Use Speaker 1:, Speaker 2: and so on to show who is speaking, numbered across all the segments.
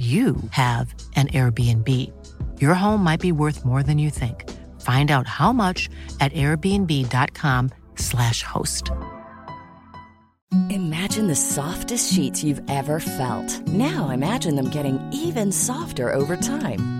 Speaker 1: you have an Airbnb. Your home might be worth more than you think. Find out how much at airbnb.com/slash host.
Speaker 2: Imagine the softest sheets you've ever felt. Now imagine them getting even softer over time.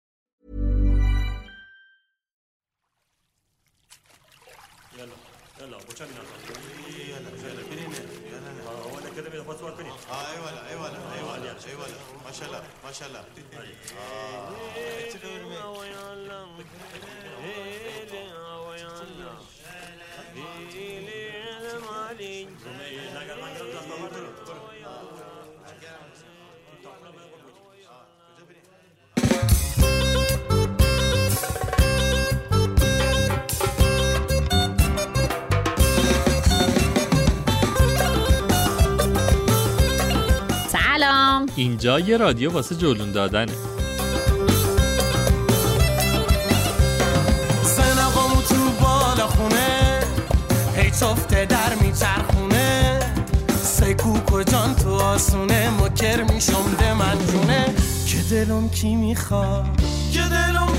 Speaker 3: كده
Speaker 4: بيضغطوا على الكونيك آه أيوه لا أيوه لا أيوه لا أيوه لا. ما شاء الله ما شاء الله. Hey,
Speaker 5: اینجا یه رادیو واسه جلون دادنه.
Speaker 6: زنقامو تو بالا خونه هی چفته در میچرخونه. سکو کجان تو آسونه مکر میشم ده من جونه که دلم کی می‌خواد؟ که دلم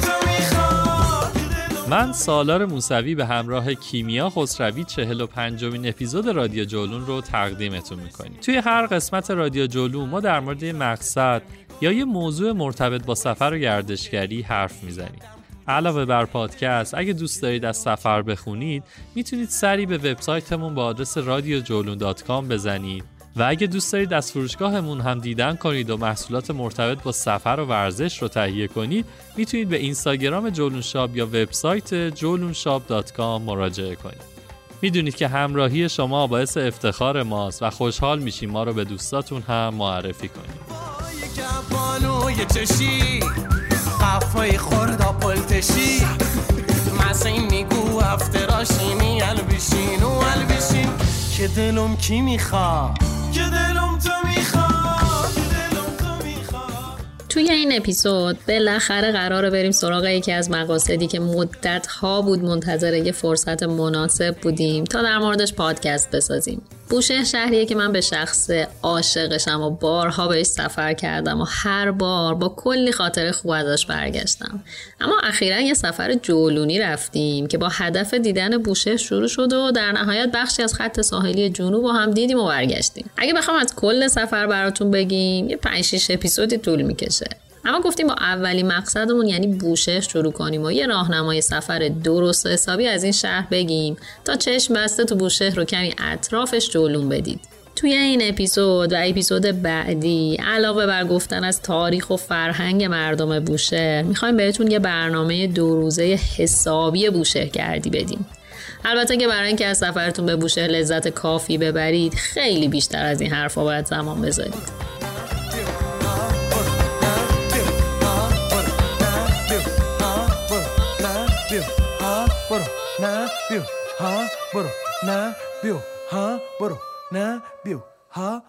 Speaker 5: من سالار موسوی به همراه کیمیا خسروی چهل و پنجمین اپیزود رادیو جولون رو تقدیمتون می‌کنیم. توی هر قسمت رادیو جولون ما در مورد مقصد یا یه موضوع مرتبط با سفر و گردشگری حرف می‌زنیم. علاوه بر پادکست اگه دوست دارید از سفر بخونید می‌تونید سری به وبسایتمون با آدرس رادیو بزنید. و اگه دوست دارید از فروشگاهمون هم دیدن کنید و محصولات مرتبط با سفر و ورزش رو تهیه کنید می‌تونید به اینستاگرام جولون شاب یا وبسایت جولونشاب.com مراجعه کنید. می‌دونید که همراهی شما باعث افتخار ماست و خوشحال میشیم ما رو به دوستاتون هم معرفی کنید.
Speaker 6: که دلم کی می‌خواد؟ که دلم تو می‌خواد که دلم تو می‌خواد.
Speaker 3: توی این اپیزود بالاخره قراره بریم سراغ یکی از مقاصدی که مدت ها بود منتظر یه فرصت مناسب بودیم تا در موردش پادکست بسازیم. بوشهر شهریه که من به شخص عاشقشم و بارها بهش سفر کردم و هر بار با کلی خاطر خوب ازش برگشتم. اما اخیرا یه سفر جولونی رفتیم که با هدف دیدن بوشهر شروع شد و در نهایت بخشی از خط ساحلی جنوب با هم دیدیم و برگشتیم. اگه بخوام از کل سفر براتون بگیم یه 5 6 اپیزودی طول می‌کشه. اما گفتیم با اولین مقصدمون یعنی بوشهر شروع کنیم و یه راهنمای سفر درست و حسابی از این شهر بگیم تا چشم بسته تو بوشهر رو کمی اطرافش جلوم بدید. توی این اپیزود و اپیزود بعدی علاوه بر گفتن از تاریخ و فرهنگ مردم بوشهر می‌خوایم بهتون یه برنامه دو روزه حسابی بوشهر گردی بدیم. البته که برای اینکه از سفرتون به بوشهر لذت کافی ببرید خیلی بیشتر از این حرفا باید زمان بذارید.
Speaker 6: نه بیو ها برو نه بیو ها برو نه بیو ها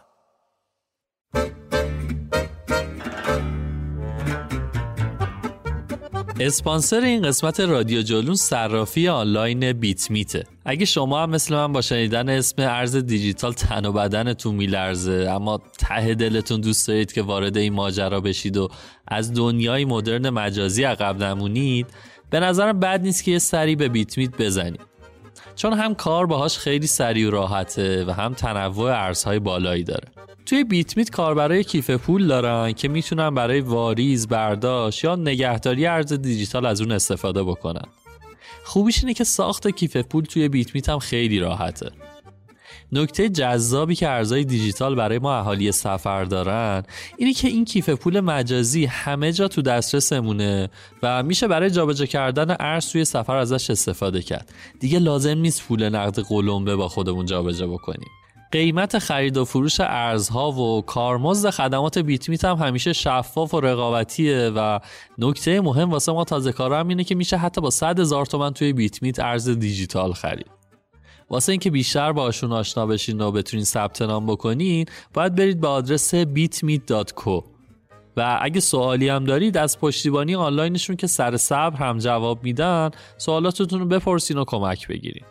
Speaker 5: اسپانسر این قسمت رادیو جولون صرافی آنلاین بیت میته. اگه شما هم مثل من با شنیدن اسم ارز دیجیتال تن و بدنتون میلرزه اما ته دلتون دوست دارید که وارد این ماجرا بشید و از دنیای مدرن مجازی عقب نمونید به نظرم بد نیست که یه سری به بیت میت بزنید چون هم کار باهاش خیلی سریع و راحته و هم تنوع ارزهای بالایی داره توی بیت میت کاربرای کیف پول دارن که می‌تونن برای واریز، برداشت یا نگهداری ارز دیجیتال از اون استفاده بکنن. خوبیش اینه که ساخت کیف پول توی بیت میت هم خیلی راحته. نکته جذابی که ارزهای دیجیتال برای ما اهالی سفر دارن اینه که این کیف پول مجازی همه جا تو دسترسمونه و میشه برای جابجا کردن ارز توی سفر ازش استفاده کرد. دیگه لازم نیست پول نقد قلمبه با خودمون جابجا بکنیم. قیمت خرید و فروش ارزها و کارمزد خدمات بیت میت هم همیشه شفاف و رقابتیه و نکته مهم واسه ما تازه کارا هم اینه که میشه حتی با 100 هزار تومن توی بیت میت ارز دیجیتال خرید. واسه اینکه بیشتر باشون آشنا بشین و بتونین ثبت نام بکنین باید برید به آدرس bitmeet.co و اگه سوالی هم دارید از پشتیبانی آنلاینشون که سر صبر هم جواب میدن سوالاتتون رو بپرسین و کمک بگیرین.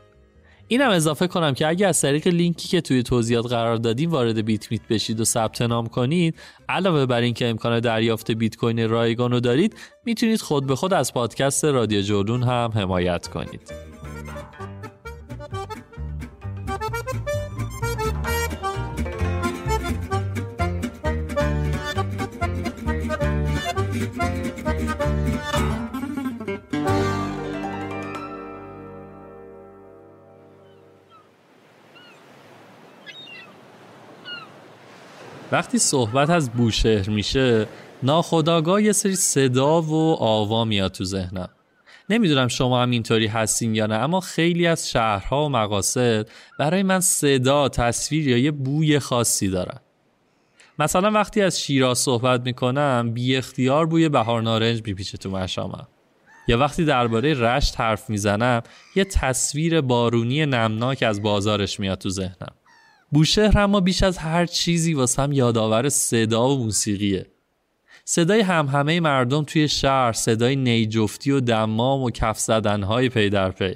Speaker 5: اینم اضافه کنم که اگه از طریق لینکی که توی توضیحات قرار دادیم وارد بیت میت بشید و ثبت نام کنید علاوه بر اینکه امکان دریافت بیت کوین رایگان رو دارید می‌تونید خود به خود از پادکست رادیو جولون هم حمایت کنید. وقتی صحبت از بوشهر میشه ناخداگاه یه سری صدا و آوا میاد تو ذهنم. نمی‌دونم شما هم اینطوری هستین یا نه اما خیلی از شهرها و مقاصد برای من صدا تصویر یا یه بوی خاصی دارن. مثلا وقتی از شیراز صحبت می‌کنم بی اختیار بوی بهار نارنج میپیچه تو مشامم. یا وقتی درباره رشت حرف می‌زنم یه تصویر بارونی نمناک از بازارش میاد تو ذهنم. بوشهر اما بیش از هر چیزی واسم یادآور صدا و موسیقیه. صدای همهمه مردم توی شهر صدای نیجفتی و دمام و کف زدنهای پی در پی.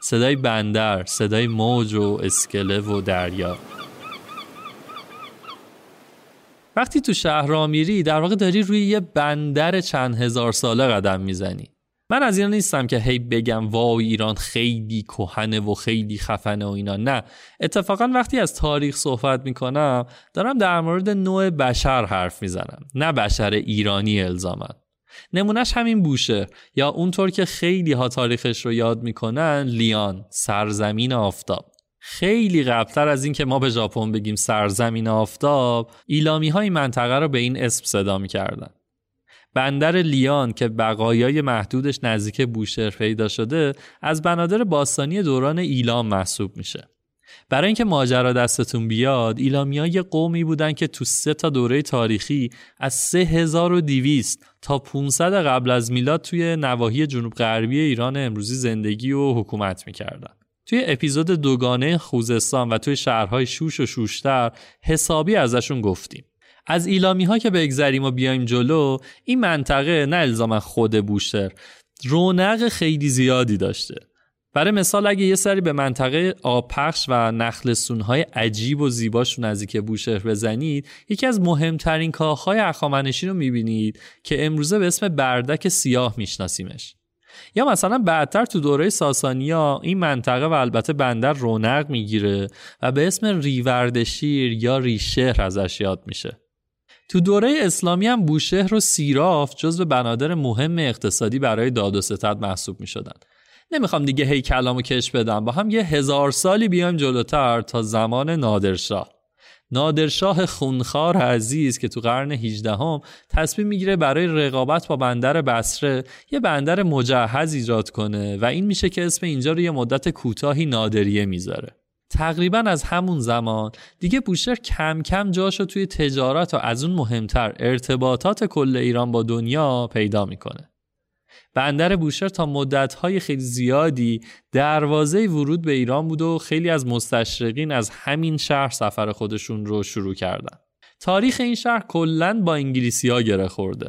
Speaker 5: صدای بندر صدای موج و اسکله و دریا. وقتی تو شهر را میری در واقع داری روی یه بندر چند هزار ساله قدم می‌زنی. من از اینا نیستم که هی بگم وای ایران خیلی کهنه و خیلی خفنه و اینا. نه. اتفاقا وقتی از تاریخ صحبت می‌کنم دارم در مورد نوع بشر حرف می‌زنم. نه بشر ایرانی الزامن نمونهش همین بوشه. یا اونطور که خیلی ها تاریخش رو یاد می‌کنن لیان سرزمین آفتاب. خیلی قبلتر از اینکه ما به ژاپن بگیم سرزمین آفتاب ایلامی های منطقه رو به این اسم صدا می‌کردن. بندر لیان که بقایای محدودش نزدیک بوشهر پیدا شده از بنادر باستانی دوران ایلام محسوب میشه. برای اینکه ماجرا دستتون بیاد ایلامی یه قومی بودن که تو سه تا دوره تاریخی از 3200 تا 500 قبل از میلاد توی نواحی جنوب غربی ایران امروزی زندگی و حکومت می‌کردن. توی اپیزود دوگانه خوزستان و توی شهرهای شوش و شوشتر حسابی ازشون گفتیم. از ایلامی ها که بگذریم و بیایم جلو این منطقه نه الزاما خود بوشتر رونق خیلی زیادی داشته. برای مثال اگه یه سری به منطقه آبپخش و نخل های عجیب و زیباش نزدیک بوشهر بزنید یکی از مهمترین کاخهای اخامنشی رو می‌بینید که امروزه به اسم بردک سیاه میشناسیمش. یا مثلا بعدتر تو دوره ساسانیا این منطقه و البته بندر رونق می‌گیره و به اسم ریوردشیر یا ریشهر ازش یاد میشه تو دوره اسلامی هم بوشهر و سیراف جزو بنادر مهم اقتصادی برای داد و ستد محسوب می شدن. نمی‌خوام دیگه هی کلامو کش بدم با هم یه هزار سالی بیایم جلوتر تا زمان نادرشاه نادرشاه خونخوار عزیز که تو قرن 18 هم تصمیم می‌گیره برای رقابت با بندر بسره یه بندر مجهز ایجاد کنه و این میشه که اسم اینجا رو یه مدت کوتاهی نادریه می‌ذاره تقریبا از همون زمان دیگه بوشهر کم کم جاشو توی تجارت و از اون مهمتر ارتباطات کل ایران با دنیا پیدا می‌کنه. بندر بوشهر تا مدتهای خیلی زیادی دروازه ورود به ایران بود و خیلی از مستشرقین از همین شهر سفر خودشون رو شروع کردن. تاریخ این شهر کلا با انگلیسی ها گره خورده.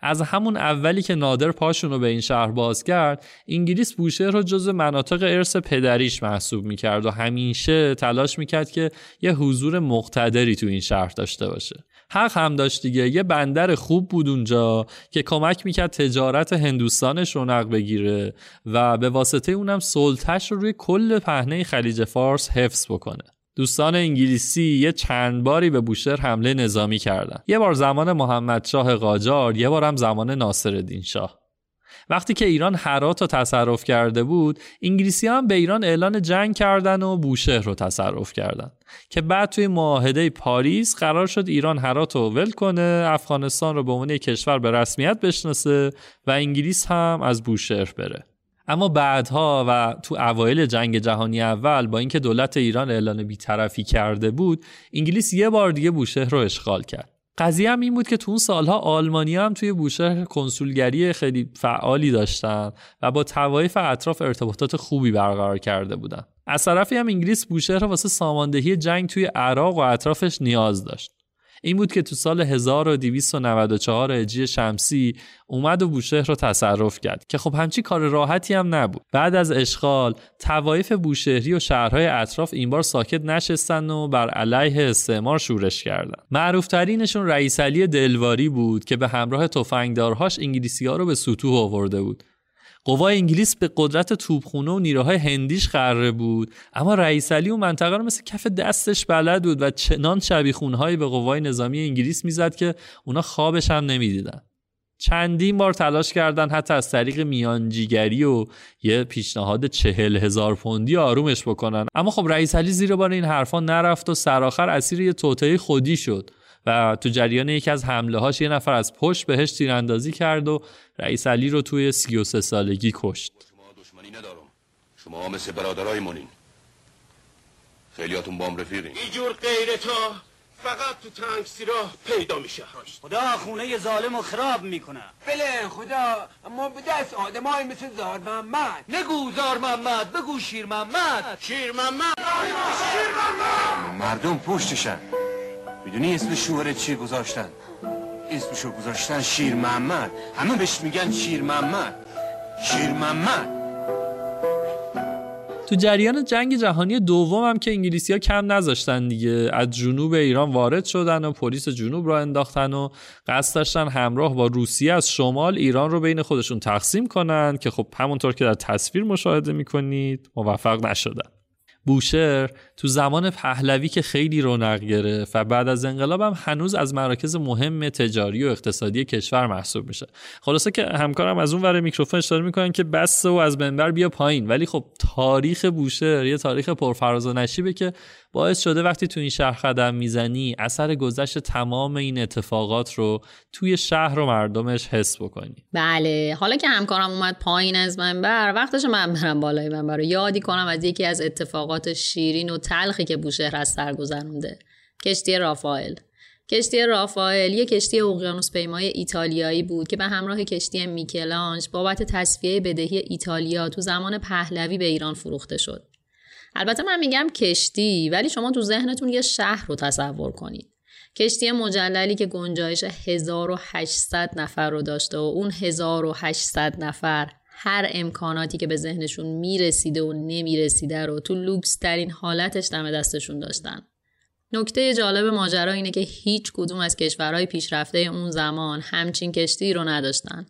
Speaker 5: از همون اولی که نادر پاشون رو به این شهر باز کرد انگلیس بوشهر رو جز مناطق ارث پدریش محسوب می‌کرد و همیشه تلاش می‌کرد که یه حضور مقتدری تو این شهر داشته باشه حق هم داشت دیگه. یه بندر خوب بود اونجا که کمک می‌کرد تجارت هندوستانش رونق بگیره و به واسطه اونم سلطش رو روی کل پهنه خلیج فارس حفظ بکنه. دوستان انگلیسی یه چند باری به بوشهر حمله نظامی کردن. یه بار زمان محمد شاه قاجار یه بار هم زمان ناصر شاه. وقتی که ایران هرات رو تصرف کرده بود انگلیسی هم به ایران اعلان جنگ کردن و بوشهر رو تصرف کردن. که بعد توی معاهده پاریس قرار شد ایران هرات رو ول کنه افغانستان رو به عنوان کشور به رسمیت بشناسه و انگلیس هم از بوشهر بره. اما بعدها و تو اوایل جنگ جهانی اول با اینکه دولت ایران اعلان بیطرفی کرده بود انگلیس یه بار دیگه بوشهر رو اشغال کرد. قضیه هم این بود که تو اون سالها آلمانی هم توی بوشهر کنسولگری خیلی فعالی داشتن و با توایف اطراف ارتباطات خوبی برقرار کرده بودن. از طرفی هم انگلیس بوشهر واسه ساماندهی جنگ توی عراق و اطرافش نیاز داشت. این بود که تو سال 1294 هجری شمسی اومد و بوشهر رو تصرف کرد که خب همچی کار راحتی هم نبود. بعد از اشغال توایف بوشهری و شهرهای اطراف این بار ساکت نشستن و بر علیه استعمار شورش کردن. معروف ترینشون رئیس علی دلواری بود که به همراه تفنگدارهاش انگلیسی ها رو به سطوح آورده بود. قوای انگلیس به قدرت توپخونه و نیروهای هندیش قره بود. اما رئیس علی اون منطقه رو مثل کف دستش بلد بود و چنان شبیخونهایی به قوای نظامی انگلیس می‌زد که اونا خوابش هم نمی‌دیدن. چندین بار تلاش کردن حتی از طریق میانجیگری و یه پیشنهاد چهل هزار پوندی آرومش بکنن. اما خب رئیس علی زیر بار این حرفا نرفت و سرآخر اسیر یه توطئه خودی شد. و تو جریان یکی از حمله هاش یه نفر از پشت بهش تیراندازی کرد و رئیس علی رو توی 33 سالگی کشت.
Speaker 7: شما دشمنی ندارم. شما مثل برادرای منین خیلیاتون بام رفیقین.
Speaker 8: اینجور غیرتا فقط تو تنگ سیراه پیدا میشه.
Speaker 9: خدا خونه ظالم و خراب می‌کنه.
Speaker 10: بله خدا. اما به دست آدم های مثل زار محمد.
Speaker 9: نگو زار محمد بگو شیر محمد.
Speaker 8: شیر محمد.
Speaker 10: شیر محمد!
Speaker 7: مردم پشتشن. می‌دونی اسم شوهر چی گذاشتن؟ اسمشو گذاشتن شیر محمد. همه بهش میگن شیر محمد. شیر محمد.
Speaker 5: تو جریان جنگ جهانی دوم هم که انگلیسی ها کم نذاشتن دیگه. از جنوب ایران وارد شدن و پلیس جنوب را انداختن و قصد داشتن همراه با روسیه از شمال ایران رو بین خودشون تقسیم کنن که خب همونطور که در تصویر مشاهده می‌کنید موفق نشدن. بوشهر تو زمان پهلوی که خیلی رونق گرفت و بعد از انقلاب هم هنوز از مراکز مهم تجاری و اقتصادی کشور محسوب میشه. خلاصه که همکارم از اون ور میکروفون اشاره می‌کنن که بس و از منبر بیا پایین. ولی خب تاریخ بوشهر یه تاریخ پرفراز و نشیبه که باعث شده وقتی تو این شهر قدم می‌زنی اثر گذشت تمام این اتفاقات رو توی شهر و مردمش حس بکنی.
Speaker 3: بله. حالا که همکارم اومد پایین از منبر وقتش من برم بالای منبر رو. یادی کنم از یکی از اتفاقات شیرین و تلخی که بوشهر از سر گذرونده کشتی رافائل کشتی رافائل یک کشتی اقیانوس پیمای ایتالیایی بود که به همراه کشتی میکلانج بابت تصفیه بدهی ایتالیا تو زمان پهلوی به ایران فروخته شد. البته من میگم کشتی ولی شما تو ذهنتون یه شهر رو تصور کنید. کشتی مجللی که گنجایش 1800 نفر رو داشته و اون 1800 نفر هر امکاناتی که به ذهنشون می‌رسیده و نمی‌رسیده رو تو لوکس ترین حالتش دم دستشون داشتن. نکته جالب ماجرا اینه که هیچ کدوم از کشورهای پیشرفته اون زمان همچین کشتی رو نداشتن.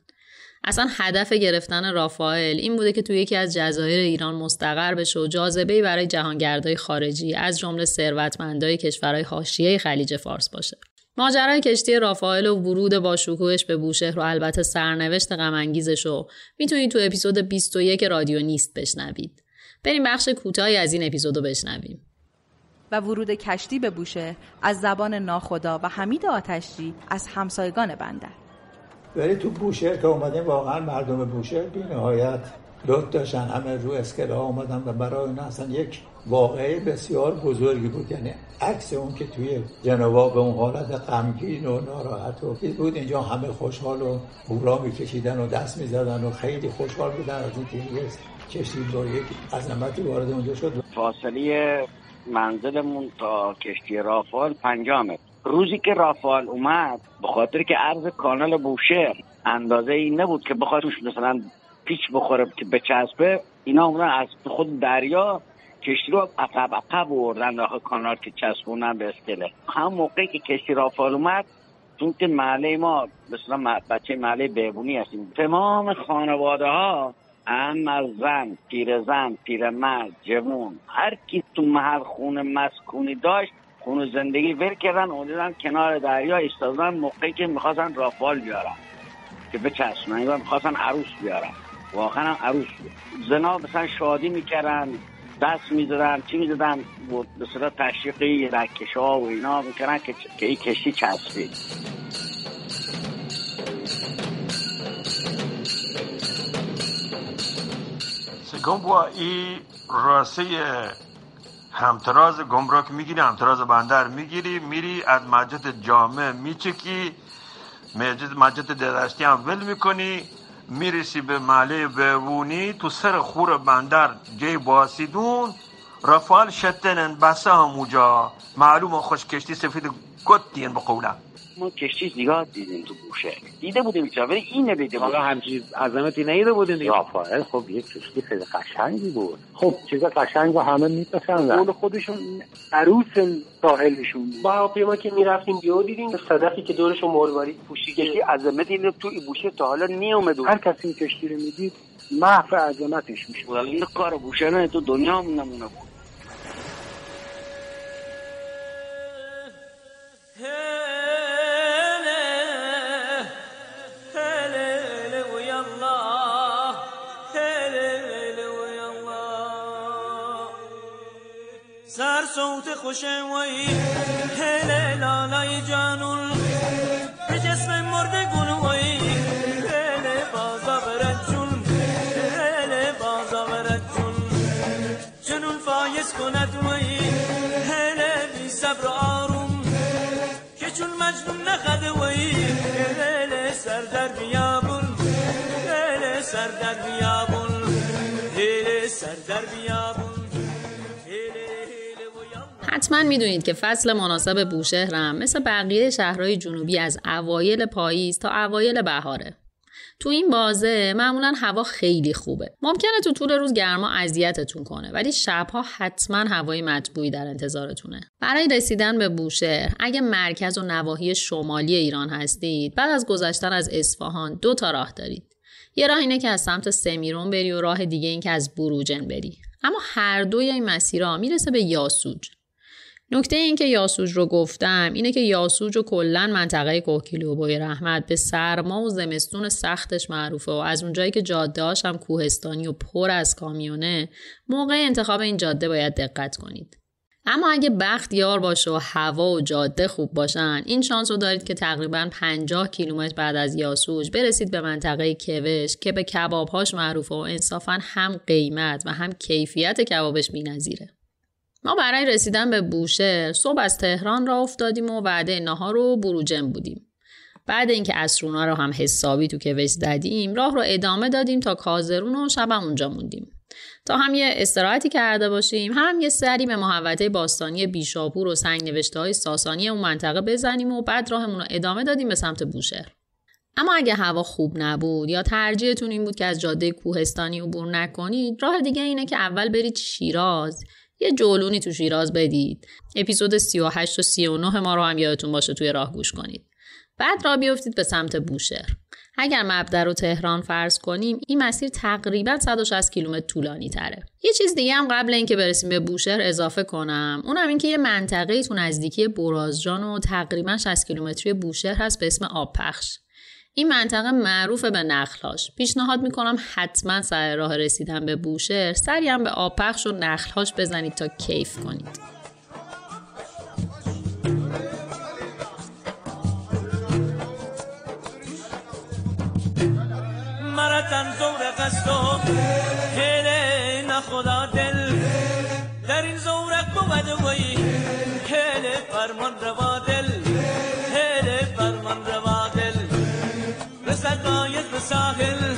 Speaker 3: اصلا هدف گرفتن رافائل این بوده که توی یکی از جزایر ایران مستقر بشه و جاذبه برای جهانگردای خارجی از جمله ثروتمندای کشورهای حاشیه خلیج فارس باشه. ماجرای کشتی رافائل و ورود با شکوهش به بوشهر و البته سرنوشت غمانگیزش رو می‌تونید تو اپیزود 21 رادیو نیست بشنوید. بریم بخش کوتاهی از این اپیزودو بشنویم.
Speaker 11: و ورود کشتی به بوشهر از زبان ناخدا و حمید آتشجی از همسایگان بنده
Speaker 12: ولی تو بوشهر که اومدیم واقعا مردم بوشهر بی نهایت لطف داشتن همه رو اسکله آمدن و برای اون اصلا یک واقعه بسیار بزرگی بود. یعنی عکس اون که توی جنوا به اون حالت غمگین و ناراحت و بود اینجا همه خوشحال و هورا میکشیدن و دست می‌زدن و خیلی خوشحال بودن از این که کشتی با یک عظمتی وارد اونجا شد.
Speaker 13: فاصله منزلمون تا کشتی رافال پنجامه. روزی که رافال اومد به خاطر که عرض کانال بوشهر اندازه این نبود که بخواد مثلا پیچ بخوره که بچسبه اینا اومدن از خود دریا کشتی رو عقب عقب بردن داخل کانال که چسبونن به اسکله. هم موقعی که کشتی رافال اومد چون که محله ما مثلا بچه محله بهبونی هستیم. تمام خانواده ها هم از زن پیرزن پیرمرد جوون هر کی تو محل خونه مسکونی داشت خونه زندگی ول کردن اومدن کنار دریا ایستادن موقعی که می‌خواستن رافال بیارن. که بچسبن یا می‌خواستن عروس بیارن. واقعا هم عروس. زنا مثلا شادی می‌کردن. دست می‌زدن چی می‌زدن به صورت تشریقی رکش ها و اینا می‌کردن که, که این کشتی چسبید.
Speaker 14: با این راسه همتراز گمرک می‌گیری همتراز بندر می‌گیری میری از مجد جامعه میچکی مجد, مجد درشتی هم ول می‌کنی. می‌رسی به محله بهبونی تو سر خور بندر جای باسیدون رفال شتنن بسه هموجا معلوم خوش کشتی سفید گتین بقوله
Speaker 13: ما کشتی زیاد دیدیم تو بوشه دیده بودیم چرا؟ ولی این ندیده
Speaker 15: حالا همچین عظمتی نیده بودیم دیگه.
Speaker 13: رافائل خب یک کشتی خیلی قشنگی بود.
Speaker 15: خب چیز قشنگ و همه میپسندن.
Speaker 16: اون خودشون عروس ساحلشون بود. با هواپیما که می‌رفتیم بیو دیدیم صدفی که دورشون مروارید پوشیده
Speaker 13: کشتی عظمت این تو این بوشه تا حالا نیومد
Speaker 16: هر کسی این کشتی رو می‌دید محو عظمتش میشه
Speaker 13: این کار بوشه نه تو دنیا هم نمونه بود.
Speaker 17: سر صوت خوشم وی هل لالای جانون به جسم مرده گل وی هل بازا برد جون هل بازا برد جون جنون فایز کند وی هل بی صبر آروم که چون مجنون نخد وی هل سر در بیابون هل سر در بیابون هل سر در بیابون.
Speaker 3: حتما می‌دونید که فصل مناسب بوشهرم مثل بقیه شهرهای جنوبی از اوایل پاییز تا اوایل بهاره. تو این بازه معمولا هوا خیلی خوبه. ممکنه تو طول روز گرما اذیتتون کنه ولی شبها حتما هوای مطبوعی در انتظارتونه. برای رسیدن به بوشهر اگه مرکز و نواحی شمالی ایران هستید بعد از گذشتن از اصفهان دو تا راه دارید. یه راه اینه که از سمت سمیرون بری و راه دیگه این که از بروجن بری. اما هر دوی این مسیرها می‌رسه به یاسوج. نکته این که یاسوج رو گفتم اینه که یاسوج و کلا منطقه کوکیلو و بوی رحمت به سرما و زمستون سختش معروفه و از اونجایی که جادهاش هم کوهستانی و پر از کامیونه موقع انتخاب این جاده باید دقت کنید. اما اگه بخت یار باشه و هوا و جاده خوب باشن این شانس رو دارید که تقریبا 50 کیلومتر بعد از یاسوج برسید به منطقه کوش که به کبابهاش معروفه و انصافا هم قیمت و هم کیفیت کبابش بی‌نظیره. ما برای رسیدن به بوشهر صبح از تهران را افتادیم و بعد نهار رو بروجن بودیم. بعد اینکه اسرونا رو هم حسابی تو کوش زدیم راه رو ادامه دادیم تا کازرون و شبم اونجا موندیم. تا هم یه استراحتی کرده باشیم هم یه سری به محوطه باستانی بیشاپور و سنگ نوشته های ساسانی اون منطقه بزنیم و بعد راهمون رو ادامه دادیم به سمت بوشهر. اما اگه هوا خوب نبود یا ترجیحتون این بود که از جاده کوهستانی عبور نکنید راه دیگه اینه که اول برید شیراز یه جولونی تو شیراز بدید. اپیزود 38 و 39 ما رو هم یادتون باشه توی راه گوش کنید. بعد را بیفتید به سمت بوشهر. اگر مبدا رو تهران فرض کنیم این مسیر تقریبا 160 کیلومتر طولانی تره. یه چیز دیگه هم قبل اینکه برسیم به بوشهر اضافه کنم. اونم این که یه منطقه تو نزدیکی برازجان و تقریبا 60 کیلومتری بوشهر هست به اسم آبپخش. این منطقه معروف به نخلهاش پیشنهاد می‌کنم حتما سر راه رسیدن به بوشهر سری هم به آبپخش و نخلهاش بزنید تا کیف کنید.
Speaker 17: مرتن زورق است و نخدا دل. در این زورق بود وی هله فرمان روا دل. ساحل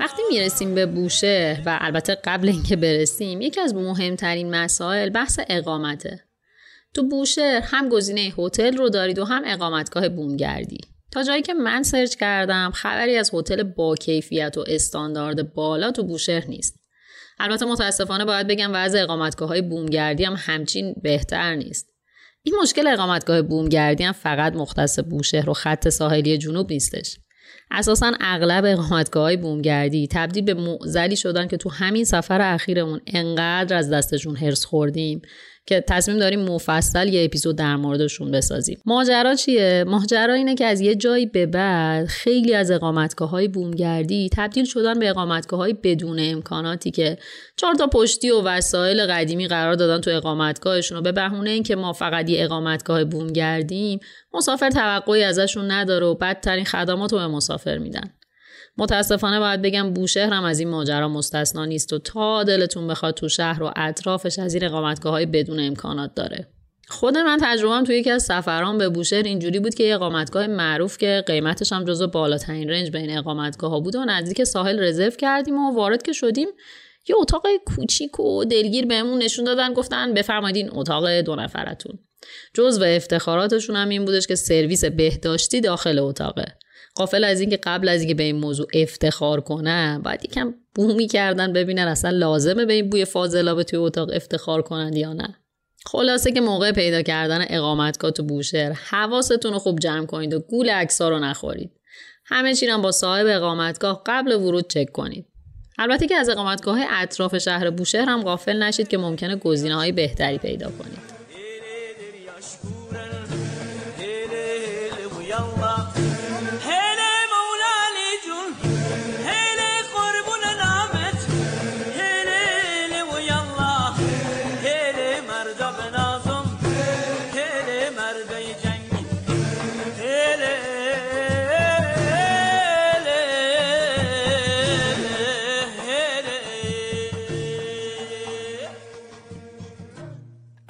Speaker 3: وقتی می‌رسیم به بوشهر و البته قبل اینکه برسیم یکی از مهمترین مسائل بحث اقامته. تو بوشهر هم گزینه هتل رو دارید و هم اقامتگاه بومگردی. تا جایی که من سرچ کردم خبری از هتل با کیفیت و استاندارد بالا تو بوشهر نیست. البته متاسفانه باید بگم وضع اقامتگاه های بومگردی هم همچین بهتر نیست. این مشکل اقامتگاه بومگردی هم فقط مختص بوشهر و خط ساحلی جنوب نیستش. اساسا اغلب اقامتگاه های بومگردی تبدیل به معزلی شدن که تو همین سفر اخیرمون انقدر از دستشون هرس خوردیم. که تصمیم داریم مفصل یه اپیزود در موردشون بسازیم. ماجرا چیه؟ ماجرا اینه که از یه جایی به بعد خیلی از اقامتگاه های بومگردی تبدیل شدن به اقامتگاه های بدون امکاناتی که چهار تا پشتی و وسایل قدیمی قرار دادن تو اقامتگاهشون و به بهونه اینکه ما فقط یه اقامتگاه بومگردیم مسافر توقعی ازشون نداره و بدترین خدمات رو به مسافر میدن. متاسفانه باید بگم بوشهر هم از این ماجرا مستثنا نیست و تا دلتون بخواد تو شهر و اطرافش از این اقامتگاه های بدون امکانات داره. خود من تجربهم توی یکی از سفران به بوشهر اینجوری بود که یه اقامتگاه معروف که قیمتش هم جزو بالاترین رنج بین اقامتگاه ها بود و نزدیک ساحل رزرو کردیم و وارد که شدیم یه اتاق کوچیک و دلگیر بهمون نشون دادن گفتن بفرمایید این اتاق دو نفرتون. جزو افتخاراتشون هم این بودش که سرویس بهداشتی داخل اتاقه. قافل از اینکه قبل از اینکه به این موضوع افتخار کنن باید یکم بومی کردن ببینن اصلا لازمه به این بوی فاضلابه توی اتاق افتخار کنند یا نه. خلاصه که موقع پیدا کردن اقامتگاه تو بوشهر حواستون رو خوب جمع کنید و گول اکسا رو نخورید. همه چی با صاحب اقامتگاه قبل ورود چک کنید. البته که از اقامتگاه اطراف شهر بوشهر هم غافل نشید که ممکنه گزینه های بهتری پیدا کنید.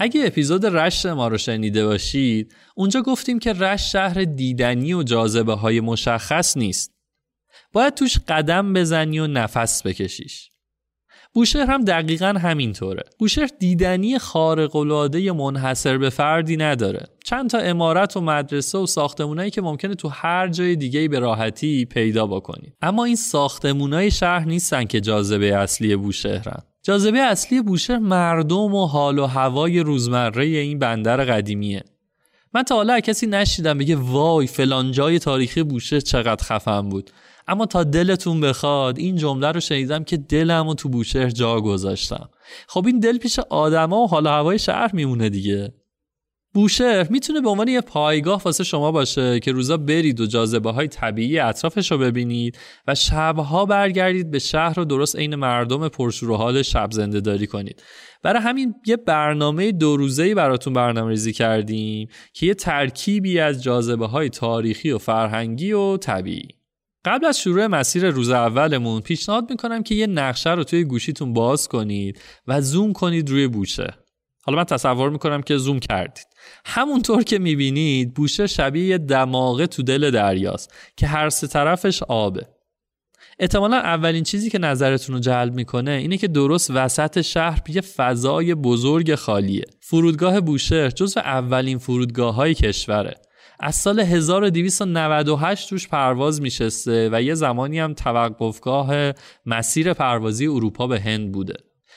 Speaker 5: اگه اپیزود رشت ما رو شنیده باشید اونجا گفتیم که رشت شهر دیدنی و جاذبه های مشخص نیست. باید توش قدم بزنی و نفس بکشیش. بوشهر هم دقیقا همینطوره. بوشهر دیدنی خارق‌العاده منحصر به فردی نداره. چند تا امارت و مدرسه و ساختمونایی که ممکنه تو هر جای دیگه به راحتی پیدا بکنید اما این ساختمونای شهر نیستن که جاذبه اصلی بوشهرن. جاذبه اصلی بوشهر مردم و حال و هوای روزمره این بندر قدیمیه. من تا حالا کسی نشیدم بگه وای فلان جای تاریخی بوشهر چقدر خفن بود. اما تا دلتون بخواد این جمله رو شنیدم که دلم و تو بوشهر جا گذاشتم. خب این دل پیش آدما و حال و هوای شهر میمونه دیگه. بوشهر می‌تونه به عنوان یه پایگاه واسه شما باشه که روزا برید و جاذبه های طبیعی اطرافش رو ببینید و شبها برگردید به شهر رو درست عین مردم پرشور و حال شب زنده داری کنید. برای همین یه برنامه دو روزه‌ای براتون برنامه ریزی کردیم که یه ترکیبی از جاذبه های تاریخی و فرهنگی و طبیعی. قبل از شروع مسیر روز اولمون پیشنهاد می‌کنم که یه نقشه رو توی گوشیتون باز کنید و زوم کنید روی بوشه. حالا من تصور می‌کنم که زوم کردید. همونطور که می‌بینید بوشه شبیه دماغه تو دل دریاست که هر سه طرفش آبه. احتمالا اولین چیزی که نظرتون رو جلب می‌کنه اینه که درست وسط شهر یه فضای بزرگ خالیه. فرودگاه بوشهر جزو اولین فرودگاه های کشوره. از سال 1298 توش پرواز میشسته و یه زمانی هم توقفگاه مسیر پروازی اروپا به هند بوده.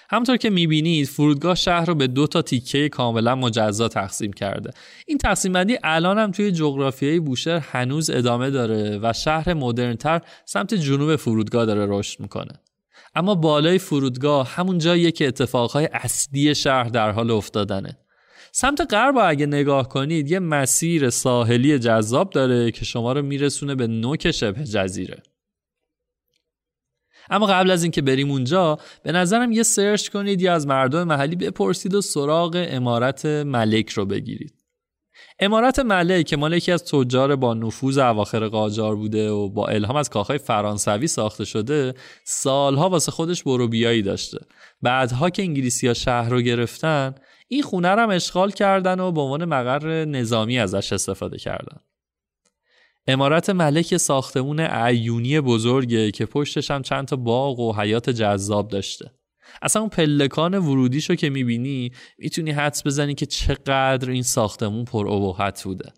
Speaker 5: همطور که می‌بینید فرودگاه شهر رو به دو تا تیکه کاملا مجزا تقسیم کرده. این تقسیم بندی الان هم توی جغرافیای بوشهر هنوز ادامه داره و شهر مدرنتر سمت جنوب فرودگاه داره رشد می‌کنه. اما بالای فرودگاه همون جاییه که اتفاقهای اصلی شهر در حال افتادنه. سمت غرب اگه نگاه کنید یه مسیر ساحلی جذاب داره که شما رو میرسونه به نوک شبه جزیره. اما قبل از اینکه بریم اونجا به نظرم یه سرچ کنید یا از مردم محلی بپرسید و سراغ امارت ملک رو بگیرید. امارت ملک که مال یکی از تجار با نفوذ اواخر قاجار بوده و با الهام از کاخهای فرانسوی ساخته شده سالها واسه خودش برو بیایی داشته. بعدها که انگلیسی ها شهر رو گرفتن این خونه رو هم اشغال کردن و به عنوان مقر نظامی ازش استفاده کردن. امارت ملک ساختمون عیونی بزرگه که پشتش هم چند تا باغ و حیات جذاب داشته. اصلا اون پلکان ورودیشو که می‌بینی می‌تونی حدس بزنی که چقدر این ساختمون پر ابهت بوده.